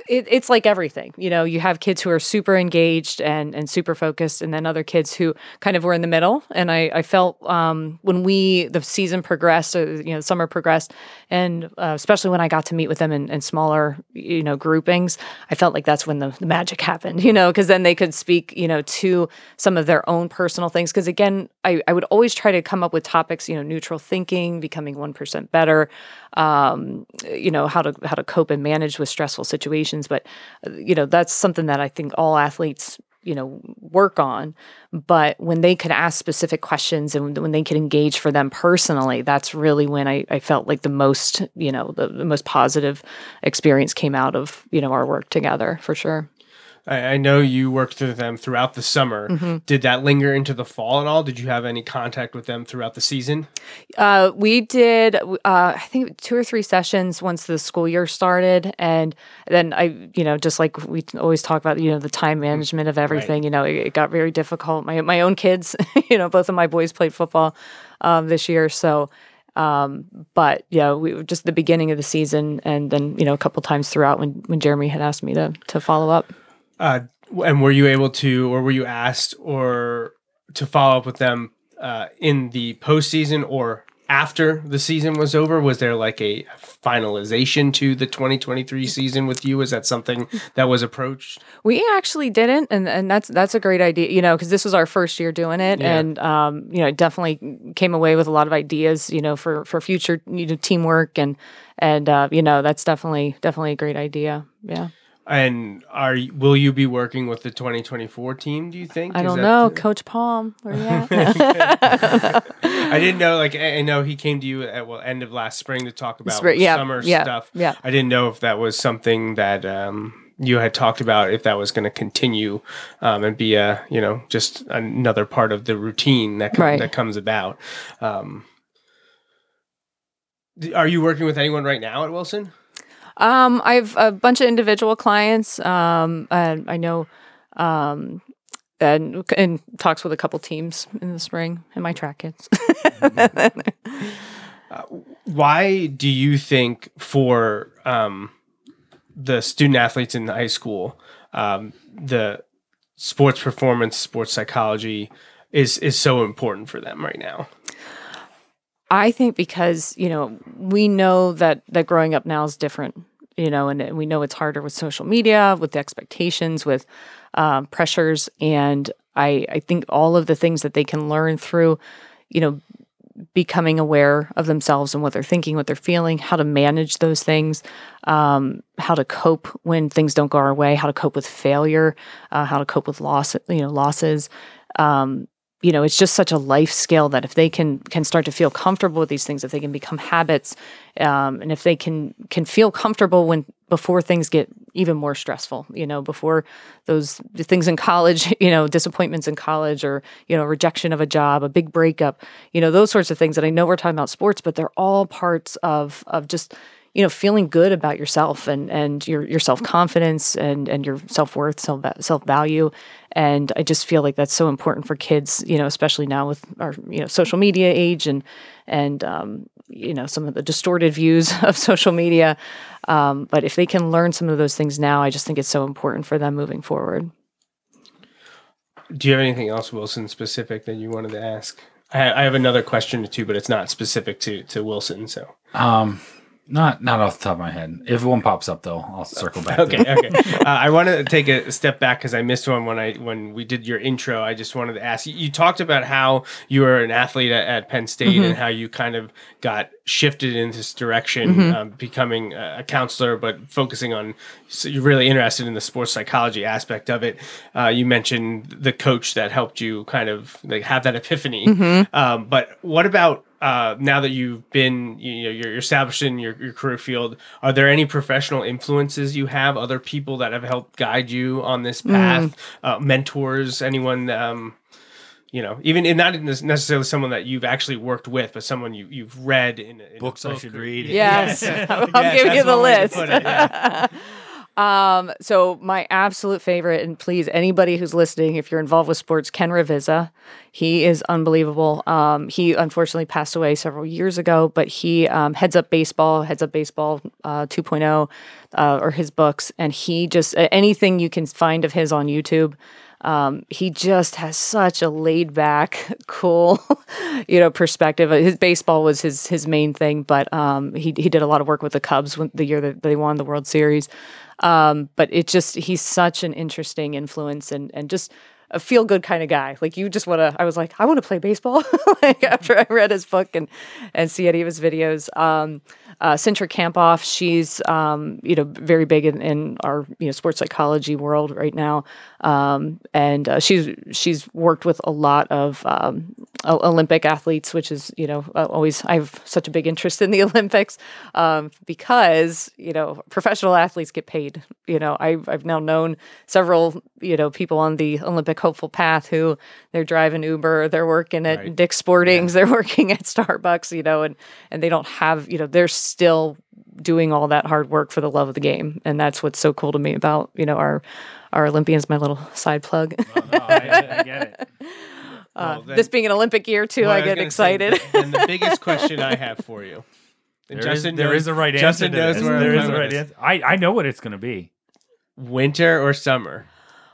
it, it's like everything, you know. You have kids who are super engaged and and super focused, and then other kids who kind of were in the middle. And I, I felt um, when we the season progressed, or, you know, summer progressed, and uh, especially when I got to meet with them in, in smaller, you know, groupings, I felt like that's when the, the magic happened, you know, because then they could speak, you know, to some of their own personal things. Because again, I, I would always try to come up with topics, you know, neutral thinking, becoming one percent better, um, you know, how to how to cope and manage with stressful situations. But uh, you know, that's something that I think all athletes you know work on but when they could ask specific questions and when they could engage for them personally that's really when i, I felt like the most you know the, the most positive experience came out of you know our work together for sure I, I know you worked with them throughout the summer. Mm-hmm. Did that linger into the fall at all? Did you have any contact with them throughout the season? Uh, we did, uh, I think, two or three sessions once the school year started, and then I, you know, just like we always talk about, you know, the time management of everything. You know, it, it got very difficult. My my own kids, you know, both of my boys played football um, this year, so. Um, but yeah, we were just the beginning of the season, and then you know a couple times throughout when when Jeremy had asked me to to follow up. Uh, and were you able to, or were you asked, or to follow up with them uh, in the postseason or after the season was over? Was there like a finalization to the 2023 season with you? Is that something that was approached? We actually didn't, and and that's that's a great idea, you know, because this was our first year doing it, Yeah. and um, you know, definitely came away with a lot of ideas, you know, for for future you know teamwork and and uh, you know that's definitely definitely a great idea. Yeah, And are will you be working with the 2024 team? Do you think? I Is don't know, the- Coach Palm, where you at? I didn't know. Like I I know he came to you at well end of last spring to talk about Spring, yeah, summer yeah, stuff. yeah. I didn't know if that was something that um, you had talked about if that was going to continue um, and be a you know just another part of the routine that com- Right. that comes about. Um, are you working with anyone right now at Wilson? Um, I have a bunch of individual clients. Um, and I know, um, and, and talks with a couple teams in the spring and my track kids. Why do you think for um, the student athletes in high school, um, the sports performance, sports psychology is is so important for them right now? I think because you know we know that that growing up now is different, you know, and we know it's harder with social media, with the expectations, with um, pressures, and I I think all of the things that they can learn through, you know, becoming aware of themselves and what they're thinking, what they're feeling, how to manage those things, um, how to cope when things don't go our way, how to cope with failure, uh, how to cope with loss, you know, losses. Um, you know, it's just such a life skill that if they can can start to feel comfortable with these things, if they can become habits, um, and if they can can feel comfortable when before things get even more stressful, you know, before those things in college, you know, disappointments in college or you know rejection of a job, a big breakup, you know, those sorts of things that I know we're talking about sports, but they're all parts of of just you know feeling good about yourself and and your your self confidence and and your self worth self self value and I just feel like that's so important for kids you know especially now with our you know social media age and and um, you know some of the distorted views of social media um, but if they can learn some of those things now I just think it's so important for them moving forward. Do you have anything else, Wilson, specific that you wanted to ask? I, I have another question or two, but it's not specific to to Wilson. So Um, not not off the top of my head. If one pops up though, I'll circle back. okay, okay. Uh, I want to take a step back because I missed one when I when we did your intro. I just wanted to ask you. You talked about how you were an athlete at, at Penn State and how you kind of got shifted in this direction, um, becoming a a counselor, but focusing on. So you're really interested in the sports psychology aspect of it. Uh, you mentioned the coach that helped you kind of like have that epiphany. Um, but what about uh, now that you've been, you know, you're established in your, your career field, are there any professional influences you have? Other people that have helped guide you on this path? Uh, mentors? Anyone? Um, you know, even in not necessarily someone that you've actually worked with, but someone you you've read in, in a Books I should read. Yes, I'm Yes, giving you the one way to list. it, yeah. Um, so my absolute favorite, and please, anybody who's listening, if you're involved with sports, Ken Ravizza, he is unbelievable. Um, he unfortunately passed away several years ago, but he um, heads up baseball, heads up baseball uh, 2.0, uh, or his books, and he just anything you can find of his on YouTube. Um, he just has such a laid back, cool, you know, perspective. His baseball was his his main thing, but um, he he did a lot of work with the Cubs when, the year that they won the World Series. Um, but it just he's such an interesting influence and and just a feel good kind of guy. Like you just want to. I was like, I want to play baseball. like after I read his book and and see any of his videos. Um, uh, Cindra Kamphoff, she's um, you know very big in, in our you know sports psychology world right now, um, and uh, she's she's worked with a lot of um, Olympic athletes, which is you know always I have such a big interest in the Olympics um, because you know professional athletes get paid. You know I've I've now known several you know people on the Olympic hopeful path who they're driving Uber, they're working at Right. Dick's Sportings, they're working at Starbucks, you know, and and they don't have you know they're still doing all that hard work for the love of the game, and that's what's so cool to me about you know our our Olympians. My little side plug. No, I, I get it. Uh, Well, then- this being an Olympic year too, Well, I was get gonna say, excited. and the biggest question I have for you. and There is, Justin there knows- is a right Justin answer. Justin knows this. where I'm There is going a right answer. I, I know what it's going to be. Winter or summer?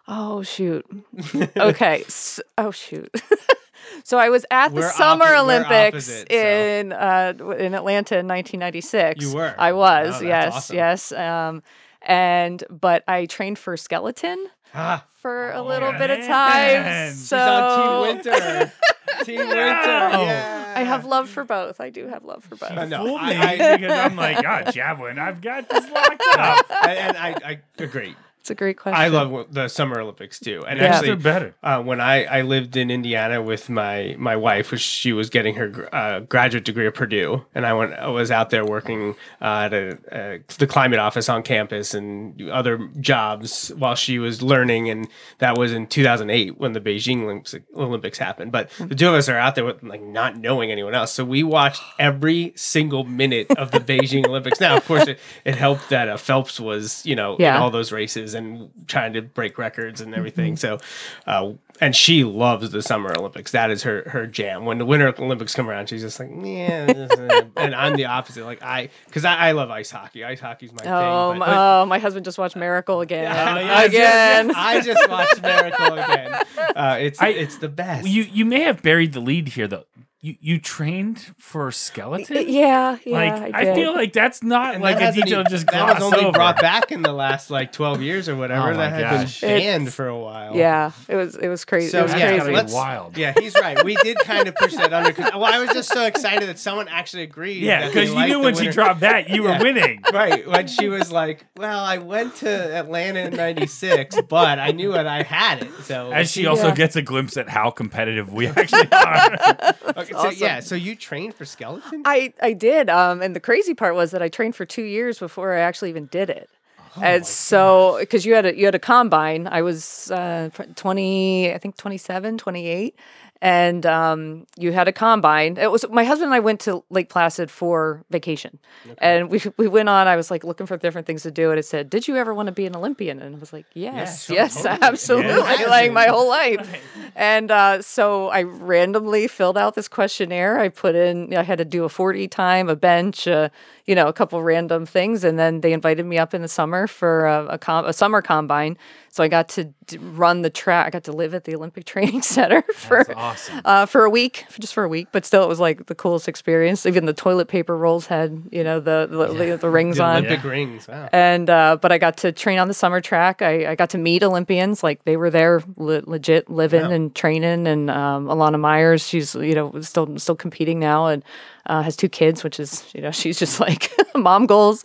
oh shoot. Okay. S oh shoot. so I was at the We're Summer oppo- Olympics opposite, so- in uh, in Atlanta in 1996. You were? I was. Wow, that's yes. awesome. Yes. Um, and but I trained for skeleton Ah, for a Oh, little bit of time. So she's on Team Winter. Team Winter. No. Yeah. I have love for both. I do have love for both. I know. Fool I- me I- because I'm like, God, ah, javelin, I've got this locked up. and, and I, I agree. It's a great question. I love the Summer Olympics too, and Yeah. actually, They're better. uh, when I, I lived in Indiana with my my wife, which she was getting her uh, graduate degree at Purdue, and I went I was out there working uh, at a, uh, the climate office on campus and other jobs while she was learning, and that was in 2008 when the Beijing Olympics, Olympics happened. But the two of us are out there with like not knowing anyone else, so we watched every single minute of the Beijing Olympics. Now, of course, it, it helped that uh, Phelps was you know in all those races and trying to break records and everything. So, uh, and she loves the Summer Olympics. That is her her jam. When the Winter Olympics come around, she's just like, yeah. and I'm the opposite. Like I, because I, I love ice hockey. Ice hockey's my Oh, thing. my, but- oh, my husband just watched Miracle again. Yes, yes, again. yes. I just watched Miracle again. Uh, it's I- it's the best. You you may have buried the lead here though. You you trained for skeleton. Yeah, yeah. like I, I, feel like that's not And like that a detail just that was only over. brought back in the last like 12 years or whatever. Oh that had gosh. been banned It's- for a while. Yeah, it was it was crazy. So it was yeah, crazy. let's- wild. Yeah, he's right. We did kind of push that under because well, I was just so excited that someone actually agreed. Yeah, because you knew the when she dropped that, you Yeah. were winning. Right when she was like, "Well, I went to Atlanta in '96, but I knew it. I had it." So As she also Yeah. gets a glimpse at how competitive we actually are. okay, so yeah, so you trained for skeleton? I I did. Um, and the crazy part was that I trained for two years before I actually even did it. Oh and so, because you had a you had a combine, I was uh, twenty, I think 27, 28. And um, you had a combine. It was my husband and I went to Lake Placid for vacation, and we we went on. I was like looking for different things to do, and it said, "Did you ever want to be an Olympian?" And I was like, "Yes, yes, totally. absolutely." Yeah. Like my whole life, and uh, so I randomly filled out this questionnaire. I put in, I had to do a forty time, a bench, uh, you know, a couple random things, and then they invited me up in the summer for a, a, com- a summer combine. So I got to d- run the track. I got to live at the Olympic Training Center for awesome. Uh, for a week, for just for a week. But still, it was like the coolest experience. Even the toilet paper rolls had, you know, the the, the, the rings The on. Olympic rings. Wow. And uh, but I got to train on the summer track. I, I got to meet Olympians, like they were there, le- legit living Wow. and training. And um, Elana Meyers, she's you know still still competing now and uh, has two kids, which is you know she's just like mom goals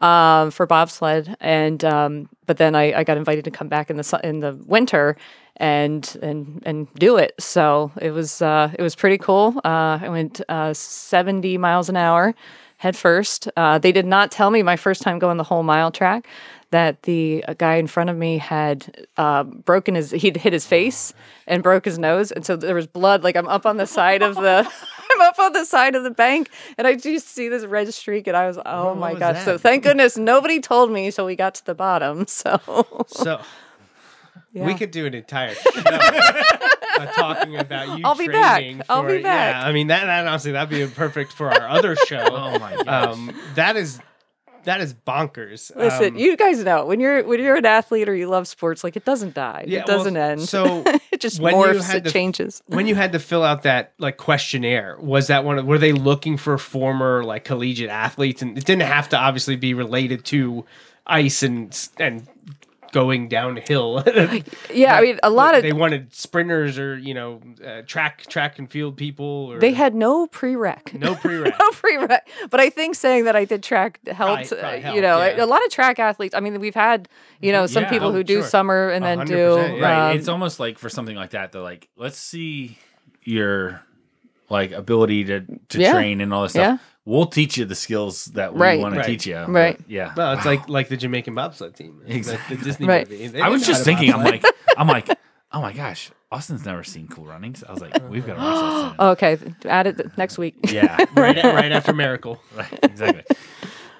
um, for bobsled. And um, but then I, I got invited to come back in the in the winter and and and do it. So it was uh, it was pretty cool. Uh, I went uh, seventy miles an hour head first. Uh, they did not tell me my first time going the whole mile track that the uh, guy in front of me had uh, broken his he'd hit his face and broke his nose and so there was blood like i'm up on the side of the i'm up on the side of the bank and i just see this red streak and i was oh, what my was gosh so thank goodness nobody told me until we got to the bottom so So yeah. we could do an entire show uh, talking about you I'll be back. training I'll be back. Yeah, I mean that, that honestly that'd be perfect for our other show. Oh my gosh. um, that is that is bonkers. Listen, Um, you guys know when you're when you're an athlete or you love sports, like it doesn't die. Yeah, it doesn't end. so it just morphs. It to- changes. when you had to fill out that like questionnaire, was that one? Of, were they looking for former like collegiate athletes, and it didn't have to obviously be related to ice and and going downhill. Yeah, I mean, a lot of they wanted sprinters or you know uh, track track and field people. Or they had no prereq. no prereq. no prereq. But I think saying that I did track helped. Probably- probably uh, helped, you know, yeah. a lot of track athletes. I mean, we've had you know some Yeah, people oh, who do sure. summer and then do percent, yeah. Right. um, it's almost like for something like that, they're like, let's see your like ability to, to Yeah. train and all this stuff. Yeah. We'll teach you the skills that we Right. want to Right. teach you. Right. But, yeah. Well, it's like like the Jamaican bobsled team, It's Exactly. like the Disney Right. movie. They I was didn't know just how to thinking, I'm bobsled. like, I'm like, oh my gosh, Austin's never seen Cool Runnings. I was like, we've got to watch that. Oh, okay, add it th- next week. Yeah, right, right after Miracle. right, exactly.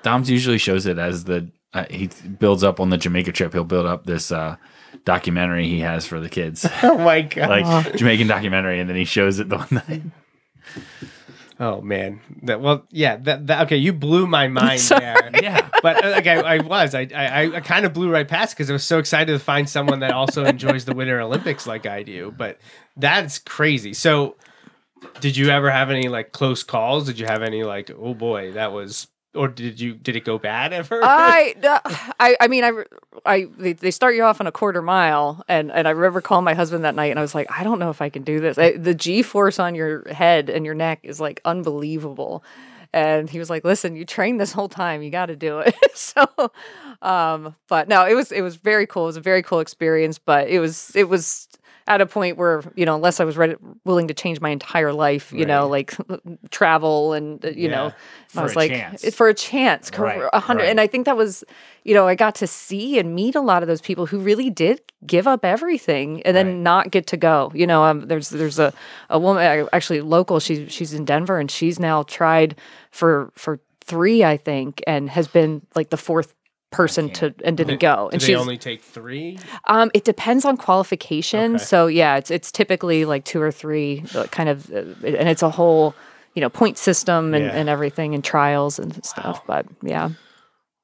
Dom's usually shows it as the uh, he builds up on the Jamaica trip. He'll build up this uh, documentary he has for the kids, Oh my god! like Jamaican documentary, and then he shows it the one night. Oh man, that well, yeah. That, that okay, you blew my mind Sorry. there. Yeah, But uh, like I, I was, I, I, I kind of blew right past because I was so excited to find someone that also enjoys the Winter Olympics like I do. But that's crazy. So, did you ever have any like close calls? Did you have any like, oh boy, that was, or did you did it go bad ever? I, I, I mean, I, I, they, they start you off on a quarter mile, and and I remember calling my husband that night, and I was like, I don't know if I can do this. I, the G force on your head and your neck is like unbelievable, and he was like, "Listen, you trained this whole time. You got to do it." so, um, but no, it was it was very cool. It was a very cool experience, but it was it was at a point where you know unless i was ready, willing to change my entire life you know like travel and uh, you Yeah. know For i was like chance. For a chance Right, hundred right. and i think that was you know i got to see and meet a lot of those people who really did give up everything and then Right. not get to go you know um, there's there's a, a woman actually local she's she's in denver and she's now tried for for three i think and has been like the fourth person to and didn't go and they only take three? um, it depends on qualification. Okay. So yeah, it's it's typically like two or three, uh, kind of, uh, and it's a whole, you know, point system and, Yeah. and everything and trials and stuff. But yeah,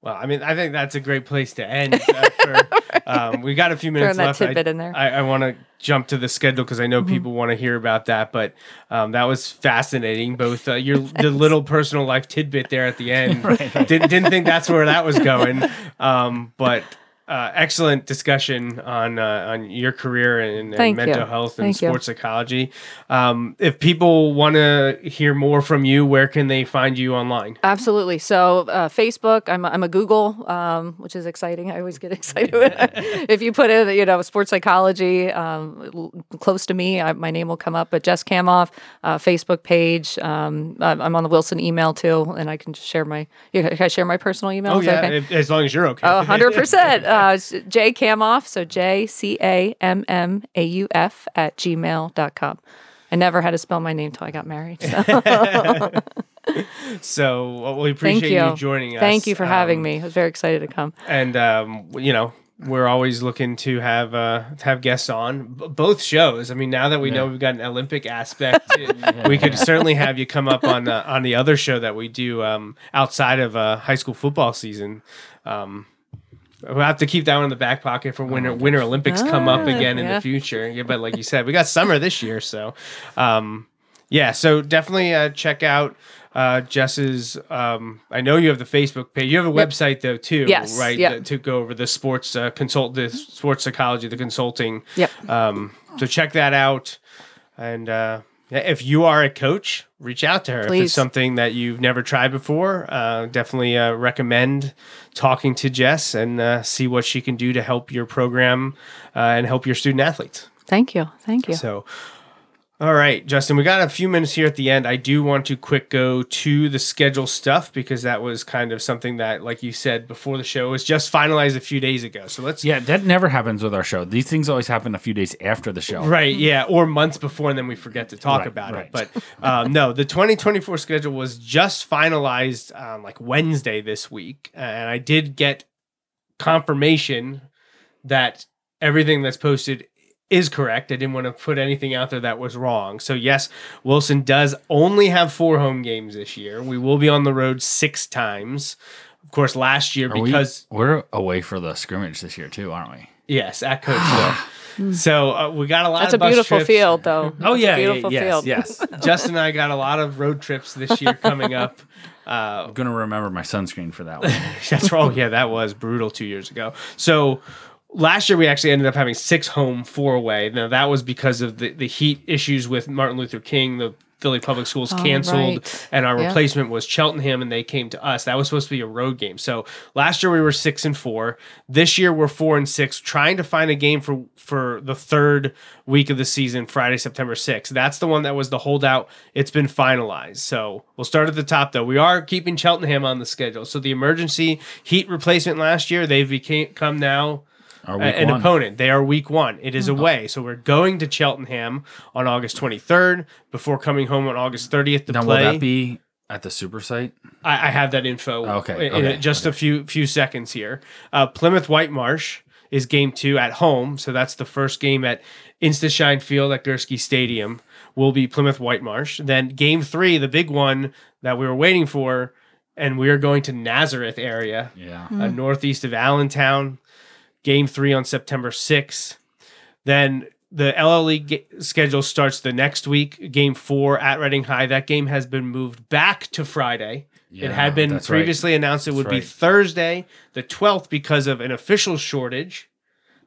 Well, I mean, I think that's a great place to end. Uh, for, um, we got a few minutes that left. I- tidbit in there. I, I want to jump to the schedule because I know Mm-hmm. people want to hear about that. But um, that was fascinating. Both uh, your the little personal life tidbit there at the end. didn't didn't think that's where that was going. Um, but. Uh, excellent discussion on uh, on your career and, and mental you. health and Thank you. sports psychology. Um, if people want to hear more from you, where can they find you online? absolutely. So uh, Facebook, I'm a, I'm a Google, um, which is exciting. I always get excited if you put in, you know, sports psychology um, close to me, I, my name will come up. But Jess Cammauf, uh, Facebook page. Um, I'm on the Wilson email too, and I can just share my. Yeah, can I share my personal email? Oh yeah, okay? if- as long as you're okay. Oh, 100%. Uh, it's J Cammauf, so J C A M M A U F at gmail.com. I never had to spell my name till I got married. So So well, we thank appreciate you. you. joining us. Thank you for having Um, me. I was very excited to come. And um, you know, we're always looking to have uh, to have guests on B- both shows. I mean, now that we know we've got an Olympic aspect, we could certainly have you come up on uh, on the other show that we do um, outside of uh, high school football season. Um, We'll have to keep that one in the back pocket for winter Winter Olympics come up Ah, again in the future. Yeah, but like you said, we got summer this year, so um, yeah. So definitely uh, check out uh, Jess's. Um, I know you have the Facebook page. You have a website though too, Yes, right? yep. that- To go over the sports uh, consult, the sports psychology, the consulting. Yep. Um, so check that out, and uh, yeah, if you are a coach, reach out to her. If it's something that you've never tried before, uh, definitely uh, recommend talking to Jess and uh, see what she can do to help your program uh, and help your student athletes. Thank you. Thank you. So, all right, Justin, we got a few minutes here at the end. I do want to quick go to the schedule stuff because that was kind of something that, like you said before the show, was just finalized a few days ago. So let's Yeah, that never happens with our show. These things always happen a few days after the show. Right, yeah, or months before, and then we forget to talk Right, about right. it. But um, no, the 2024 schedule was just finalized um, like Wednesday this week, and I did get confirmation that everything that's posted is correct. I didn't want to put anything out there that was wrong. So yes, Wilson does only have four home games this year. We will be on the road six times. Of course, last year Are because we're away for the scrimmage this year too, aren't we? yes, at Coachville. so uh, we got a lot. That's of a bus beautiful trips. field, though. Oh That's yeah, a beautiful yeah, field. yes, yes. Justin and I got a lot of road trips this year coming up. Uh, I'm gonna remember my sunscreen for that one. that's oh yeah, that was brutal two years ago. So last year we actually ended up having six home, four away. Now that was because of the, the heat issues with Martin Luther King. The Philly Public Schools Oh, canceled, right. and our Yeah. replacement was Cheltenham, and they came to us. That was supposed to be a road game. So last year we were six and four. This year we're four and six, trying to find a game for for the third week of the season, Friday, September sixth. That's the one that was the holdout. It's been finalized. So we'll start at the top though. We are keeping Cheltenham on the schedule. So the emergency heat replacement last year, they've become now Our week an one. opponent. They are week one. It is away. So we're going to Cheltenham on August 23rd before coming home on August 30th to Now will play. that be at the super site? I, I have that info. Okay, In, in okay, just a few few seconds here. Uh, Plymouth Whitemarsh is game two at home. So that's the first game at Instashine Field at Gursky Stadium. Will be Plymouth Whitemarsh. Then game three, the big one that we were waiting for, and we are going to Nazareth area Yeah. uh, northeast of Allentown. Game three on September 6th. Then the LLE schedule starts the next week. Game four at Reading High. That game has been moved back to Friday. it had been that's right. previously announced it would be right. Thursday, the 12th, because of an official shortage.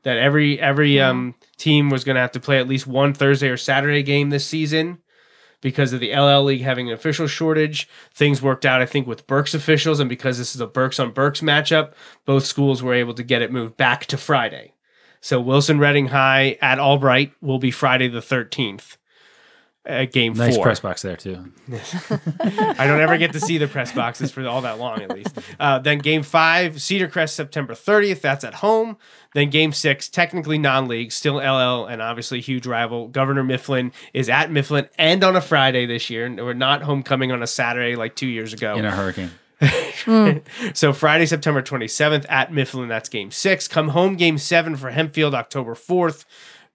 That every every um, team was going to have to play at least one Thursday or Saturday game this season. Because of the LL League having an official shortage. Things worked out, I think, with Berks officials, and because this is a Berks on Berks matchup, both schools were able to get it moved back to Friday. So Wilson Reading High at Albright will be Friday the 13th. At game Nice four. press box there too. I don't ever get to see the press boxes for all that long, at least. Uh, then game five, Cedar Crest, September 30th. That's at home. Then game six, technically non league, still LL, and obviously huge rival. Governor Mifflin is at Mifflin and on a Friday this year. We're not homecoming on a Saturday like two years ago. In a hurricane. So Friday, September 27th at Mifflin, that's game six. Come home game seven for Hempfield, October 4th.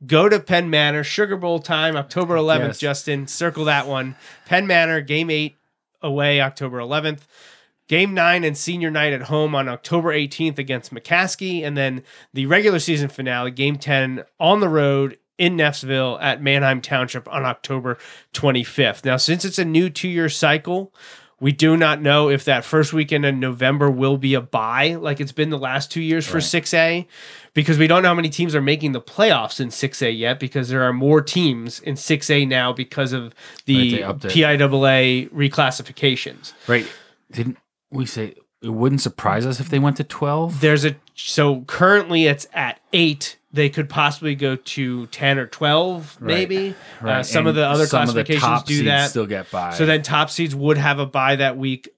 Go to Penn Manor, Sugar Bowl time, October 11th, Yes. Justin. Circle that one. Penn Manor, game eight away, October 11th. Game nine and senior night at home on October 18th against McCaskey. And then the regular season finale, game 10 on the road in Neffsville at Manheim Township on October 25th. Now, since it's a new two year cycle, we do not know if that first weekend in November will be a bye like it's been the last two years for 6A because we don't know how many teams are making the playoffs in 6A yet because there are more teams in 6A now because of the Right. PIAA reclassifications. Right. Didn't we say it wouldn't surprise us if they went to 12? There's a so currently it's at eight. They could possibly go to ten or twelve, maybe. Uh, Right, some of the other the classifications top do that. Still get by. so then top seeds would have a bye that week.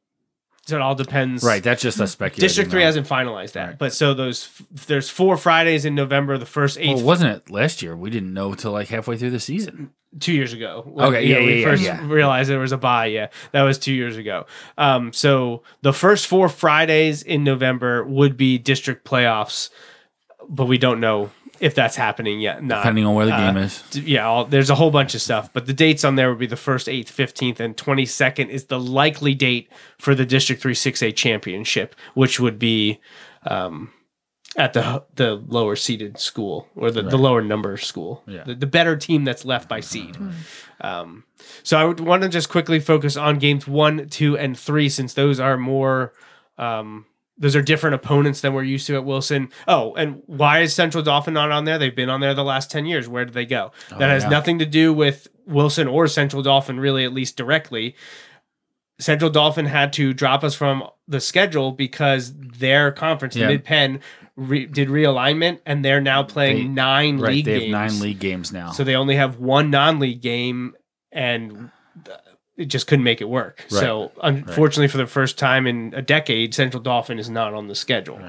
So it all depends. right, that's just a speculation. District three hasn't finalized that, Right. but so those there's four Fridays in November. The first eight Well, wasn't it last year? We didn't know till like halfway through the season. two years ago. when, Okay, yeah, know, yeah, we yeah, first yeah. realized there was a bye. Yeah, that was two years ago. Um, so the first four Fridays in November would be district playoffs, but we don't know if that's happening yet. Not Depending on where the uh, game is. d- yeah, all, there's a whole bunch of stuff, but the dates on there would be the first, eighth, fifteenth, and twenty second is the likely date for the District Three Six A championship, which would be um, at the the lower seeded school or the, the lower number school, Yeah. the, the better team that's left by seed. Um, so I would want to just quickly focus on games one, two, and three, since those are more. Um, those are different opponents than we're used to at Wilson. Oh, and why is Central Dauphin not on there? They've been on there the last 10 years. Where did they go? Oh, that has yeah. nothing to do with Wilson or Central Dauphin, really, at least directly. Central Dauphin had to drop us from the schedule because their conference, Yeah. the Mid Penn, re- did realignment, and they're now playing They- nine Right, league they have nine league games now. So they only have one non-league game, and it just couldn't make it work. Right. So unfortunately, for the first time in a decade, Central Dauphin is not on the schedule.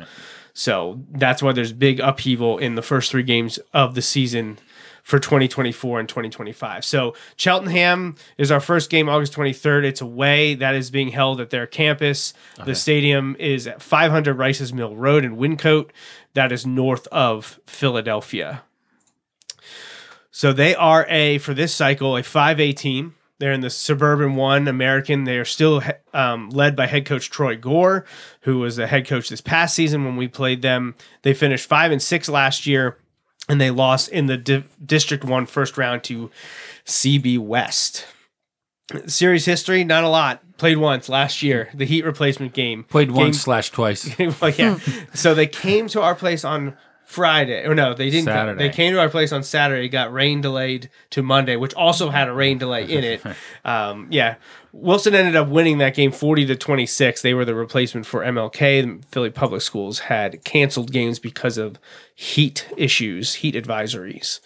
So that's why there's big upheaval in the first three games of the season for 2024 and 2025. So Cheltenham is our first game August 23rd. It's away. That is being held at their campus. The stadium is at 500 Rice's Mill Road in Wyncote. That is north of Philadelphia. So they are a for this cycle a 5A team. They're in the Suburban One American. They are still um, led by head coach Troy Gore, who was the head coach this past season when we played them. They finished five and six last year, and they lost in the Di- District One first round to CB West. Series history, not a lot. Played once last year, the Heat replacement game. Played Game- once slash twice. well, yeah. so they came to our place on Friday. Or no, they didn't. Saturday. They came to our place on Saturday. Got rain delayed to Monday, which also had a rain delay in it. um, yeah, Wilson ended up winning that game, forty to twenty six. They were the replacement for MLK. The Philly Public Schools had canceled games because of heat issues, heat advisories.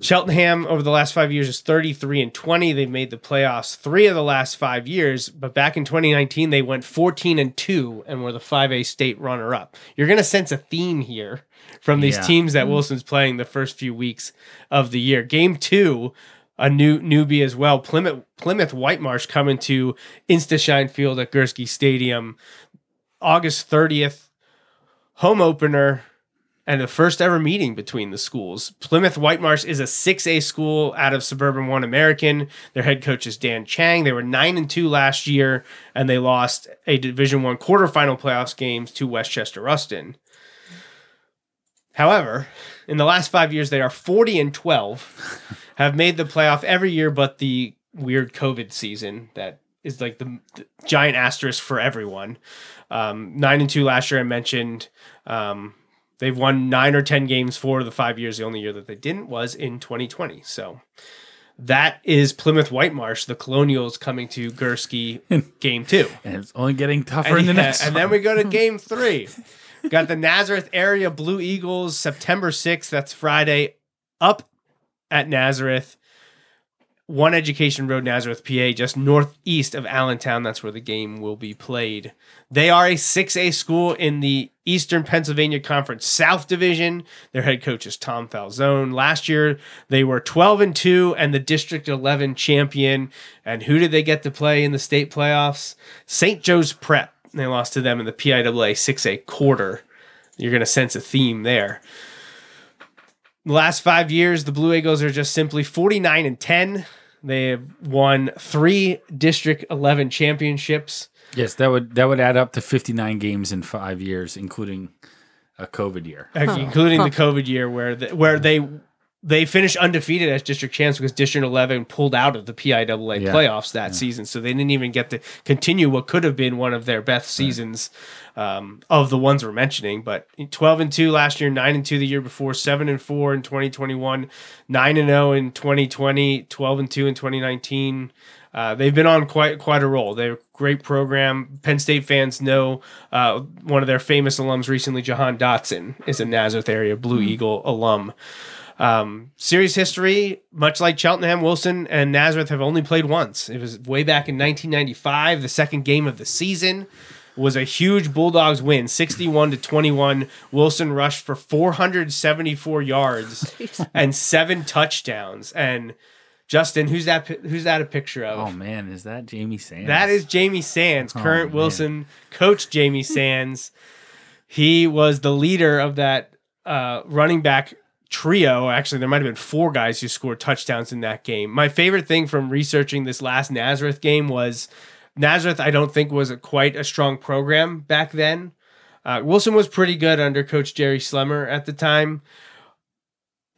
Cheltenham over the last five years is 33 and 20. They've made the playoffs three of the last five years, but back in 2019, they went 14 and 2 and were the 5A state runner up. You're going to sense a theme here from these Yeah. teams that Wilson's playing the first few weeks of the year. Game two, a new newbie as well. Plymouth Plymouth Whitemarsh coming to Instashine Field at Gursky Stadium August 30th. Home opener and the first ever meeting between the schools. Plymouth Whitemarsh is a 6A school out of Suburban One American. Their head coach is Dan Chang. They were 9 and 2 last year and they lost a Division 1 quarterfinal playoffs games to West Chester Rustin. However, in the last 5 years they are 40 and 12. have made the playoff every year but the weird COVID season that is like the, the giant asterisk for everyone. Um, 9 and 2 last year I mentioned um, They've won nine or ten games for the five years. The only year that they didn't was in 2020. So That is Plymouth Whitemarsh, the Colonials coming to Gursky game two. And it's only getting tougher And, in the yeah, next. and then we go to game three. Got the Nazareth area Blue Eagles, September 6th. That's Friday, up at Nazareth. One Education Road, Nazareth, PA, just northeast of Allentown. That's where the game will be played. They are a 6A school in the Eastern Pennsylvania Conference South Division. Their head coach is Tom Falzone. Last year, they were 12 and 2 and the District 11 champion. And who did they get to play in the state playoffs? St. Joe's Prep. They lost to them in the PIAA 6A quarter. You're going to sense a theme there. The last five years, the Blue Eagles are just simply 49 and 10. They have won three District 11 championships. yes, that would that would add up to 59 games in five years, including a COVID year. uh, including the COVID year where the, where they they finished undefeated as district champs because District 11 pulled out of the PIAA Yeah. playoffs that season, so they didn't even get to continue what could have been one of their best seasons um, of the ones we're mentioning. But 12 and two last year, nine and two the year before, seven and four in 2021, nine and zero in 2020, 12 and two in 2019. Uh, they've been on quite quite a roll. They're a great program. Penn State fans know uh, one of their famous alums recently, Jahan Dotson, is a Nazareth area Blue Eagle alum. Um, series history, much like Cheltenham, Wilson, and Nazareth have only played once. It was way back in 1995, the second game of the season was a huge Bulldogs win, 61 to 21. Wilson rushed for 474 yards and seven touchdowns. And Justin, who's that? Who's that a picture of? Oh man, is that Jamie Sands? That is Jamie Sands, current man. Wilson coach Jamie Sands. he was the leader of that uh, running back trio. Actually, there might have been four guys who scored touchdowns in that game. My favorite thing from researching this last Nazareth game was Nazareth, I don't think, was a, quite a strong program back then. Uh, Wilson was pretty good under Coach Jerry Slemmer at the time.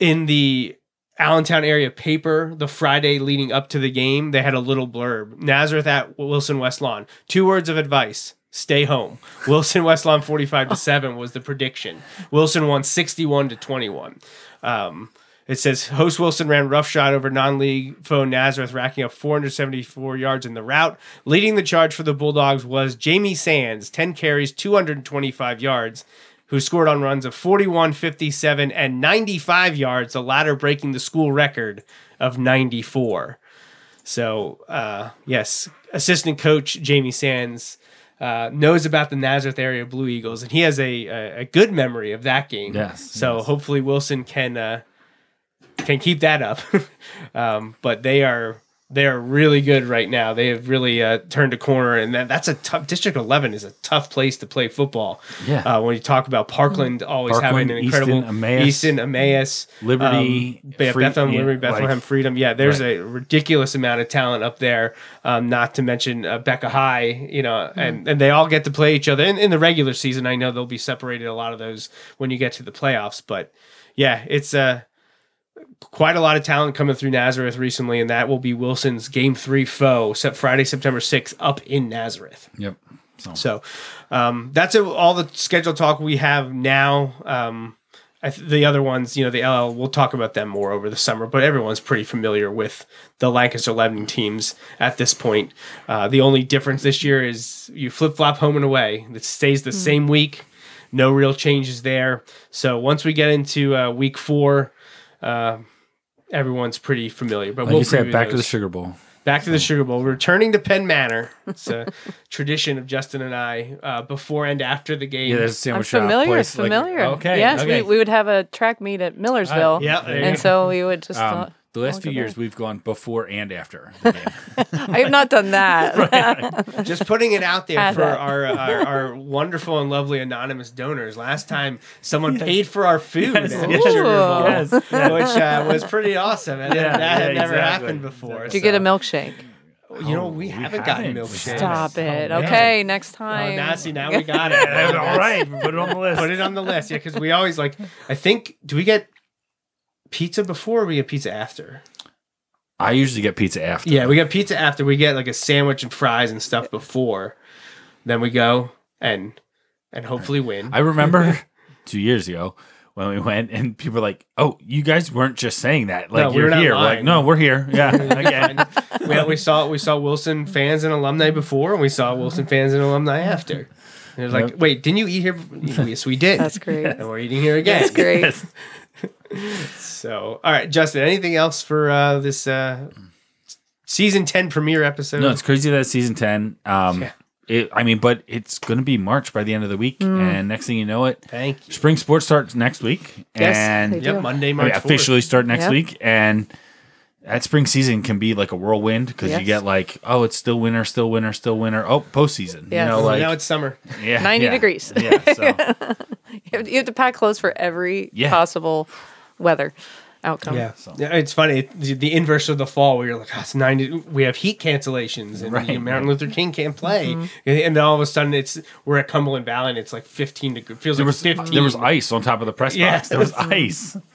In the Allentown area paper, the Friday leading up to the game, they had a little blurb Nazareth at Wilson West Lawn. Two words of advice stay home. Wilson West Lawn 45 to 7 was the prediction. Wilson won 61 to 21. Um, it says host Wilson ran roughshod over non-league foe Nazareth, racking up 474 yards in the route. Leading the charge for the Bulldogs was Jamie Sands, 10 carries, 225 yards, who scored on runs of 41, 57, and 95 yards, the latter breaking the school record of 94. So, uh, yes, assistant coach Jamie Sands uh, knows about the Nazareth area Blue Eagles, and he has a, a, a good memory of that game. Yes, So yes. hopefully Wilson can uh, can keep that up. um, but they are they are really good right now. They have really uh, turned a corner, and that, that's a tough. District Eleven is a tough place to play football. Yeah. Uh, when you talk about Parkland, always Parkland, having an incredible Easton, Emmaus. Easton, Emmaus, Liberty, um, Free- Bethlehem, yeah, Liberty, Bethlehem, like- Freedom. Yeah, there's Right. a ridiculous amount of talent up there. Um, not to mention uh, Becahi, you know, and, and they all get to play each other in, in the regular season. I know they'll be separated a lot of those when you get to the playoffs, but yeah, it's uh, quite a lot of talent coming through Nazareth recently, and that will be Wilson's game three foe, set Friday, September 6th, up in Nazareth. Yep. So, So um, that's it, all the schedule talk we have now. Um, I th- the other ones, you know, the LL, we'll talk about them more over the summer, but everyone's pretty familiar with the Lancaster 11 teams at this point. Uh, the only difference this year is you flip flop home and away. It stays the same week. No real changes there. So once we get into uh, week four, uh, everyone's pretty familiar. But like we'll you said, preview back to the. Sugar Bowl. Back to the Sugar Bowl. Returning to Penn Manor. It's a tradition of Justin and I uh, before and after the game. Yeah, there's a I'm sandwich shop familiar. like- familiar. okay. Yes, okay. we, we would have a track meet at Millersville. yeah, there you and go. so we would just. Um, uh, the last few years, we've gone before and after. I have not done that. Just putting it out there Add for our, our our wonderful and lovely anonymous donors. Last time, someone paid for our food at yes, Sugar Bowl, yes, which uh, was pretty awesome. And Yeah, that had yeah, never exactly. happened before. Did you get a milkshake? You know, we, we haven't gotten haven't. milkshake. Stop it. man. okay, next Oh, time. now see, now we got it. All right, put it on the list. Put it on the list. Yeah, because we always like. I think. Do we get pizza before or we get pizza after? I usually get pizza after. Yeah, we get pizza after. We get like a sandwich and fries and stuff before. Then we go and and hopefully win. I remember two years ago when we went, and people were like, "Oh, you guys weren't just saying that. Like No, we're you're here." We're like, no, we're here. Yeah, again. we, we saw we saw Wilson fans and alumni before, and we saw Wilson fans and alumni after. And it was like, Yep. wait, didn't you eat here? yes, we did. That's great. And we're eating here again. That's great. Yes. So, all right, Justin, anything else for uh, this uh, season 10 premiere episode? No, it's crazy that it's season ten. Um, Yeah. it, I mean, but it's going to be March by the end of the week, Mm. and next thing you know it, Thank you. spring sports starts next week, Yes. and They Yep, do. Monday, I March mean, officially start next Yep. week, and that spring season can be like a whirlwind because you get like, oh, it's still winter, still winter, still winter. Oh, postseason. Yes. You know, Oh, like now it's summer. yeah, 90 yeah. degrees. Yeah. So You have, you have to pack clothes for every Yeah. possible weather outcome. Yeah. So- yeah, it's funny. it- the, the inverse of the fall, where you're like, oh, it's 90. We have heat cancellations, and Right, Martin right. Luther King can't play. Mm-hmm. And, and then all of a sudden, it's we're at Cumberland Valley, and it's like 15 degrees. Feels there like was 15. there was ice on top of the press Yeah. box. There was ice.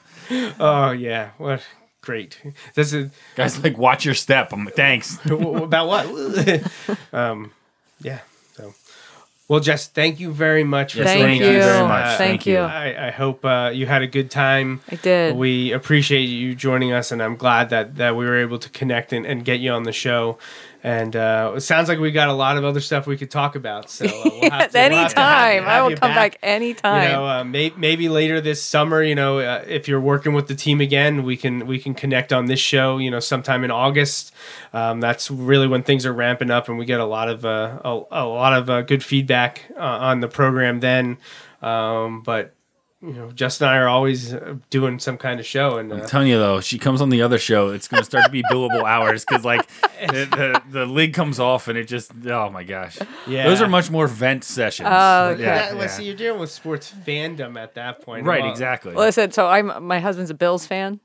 Oh yeah, what great. This is Guys, like, watch your step. I'm like, thanks. about what? um, yeah. So, well, Jess, thank you very much for Yes, Thank joining thank you very much. Uh, Thank you. I, I hope uh, you had a good time. I did. We appreciate you joining us, and I'm glad that, that we were able to connect and, and get you on the show. And uh, it sounds like we got a lot of other stuff we could talk about. So uh, we'll have to, we'll have to have anytime. I will come back, anytime. You know, uh, may, maybe later this summer. You know, uh, if you're working with the team again, we can we can connect on this show. You know, sometime in August. Um, that's really when things are ramping up, and we get a lot of uh, a, a lot of uh, good feedback uh, on the program then. Um, but you know, Justin and I are always uh, doing some kind of show, and uh, I'm telling you though, she comes on the other show. It's going to start to be billable hours because like the, the the lid comes off and it just oh my gosh. yeah, Those are much more vent sessions. Oh, okay. Yeah, yeah, well, see, you're dealing with sports fandom at that point, right, Well, exactly. Well, listen, so I'm my husband's a Bills fan.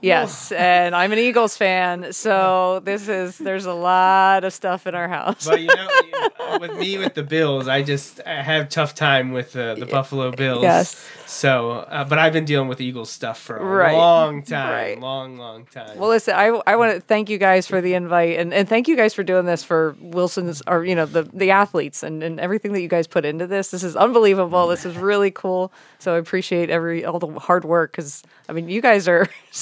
Yes, and I'm an Eagles fan. So this is there's a lot of stuff in our house. But you know, you know, with me with the Bills, I just I have tough time with uh, the Buffalo Bills. Yes. So, uh, but I've been dealing with Eagles stuff for a Right. long time, Right. long, long time. Well, listen, I, I want to thank you guys for the invite and, and thank you guys for doing this for Wilson's or you know the the athletes and, and everything that you guys put into this. This is unbelievable. This is really cool. So I appreciate every all the hard work because I mean you guys are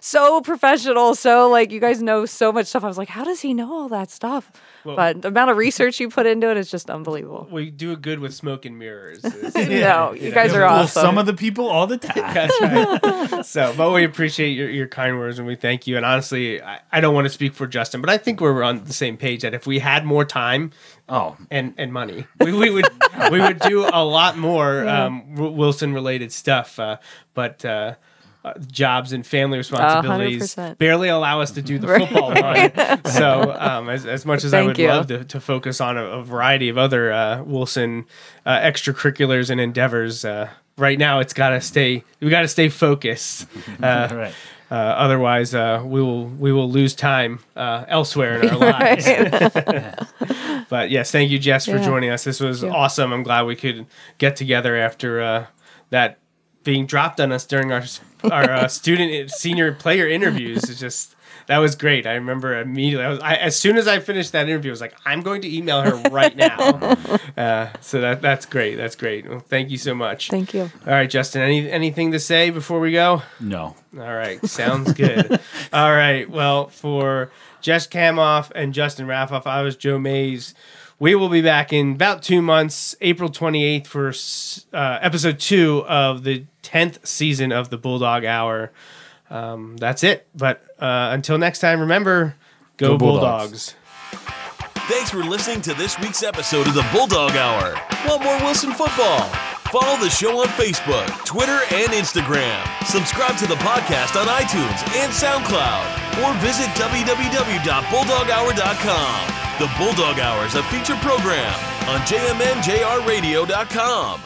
so professional. So like you guys know so much stuff. I was like, how does he know all that stuff? But the amount of research you put into it is just unbelievable. we do it good with smoke and mirrors. No, you guys are Fool awesome. some of the people all the time. That's right. so, but we appreciate your, your kind words and we thank you. And honestly, I, I don't want to speak for Justin, but I think we're on the same page that if we had more time Oh, and, and money, we, we would we would do a lot more um, Wilson related stuff. Uh, but uh, uh, jobs and family responsibilities 100%. barely allow us to do the football one. So, um, as, as much as I would you. love to, to focus on a, a variety of other uh, Wilson uh, extracurriculars and endeavors, uh, right now it's got to stay. We got to stay focused. Uh, all right. uh, otherwise, uh, we will we will lose time uh, elsewhere in our lives. but yes, thank you, Jess, for Yeah. joining us. This was Thank awesome. I'm glad we could get together after uh, that being dropped on us during our our uh, student senior player interviews. It's just that was great. I remember immediately. I was I, as soon as I finished that interview, I was like, I'm going to email her right now. uh, so that that's great. That's great. Well, thank you so much. Thank you. All right, Justin. Any anything to say before we go? No. All right, sounds good. All right, well, for Jess Cammauf and Justin Raffauf, I was Joe Mays. We will be back in about two months, April 28th, for uh, episode two of the 10th season of the Bulldog Hour. Um, that's it. But uh, until next time, remember go, Go Bulldogs. Bulldogs. Thanks for listening to this week's episode of the Bulldog Hour. Want more Wilson football? Follow the show on Facebook, Twitter, and Instagram. Subscribe to the podcast on iTunes and SoundCloud. Or visit www.bulldoghour.com. The Bulldog Hour is a feature program on jmnjrradio.com.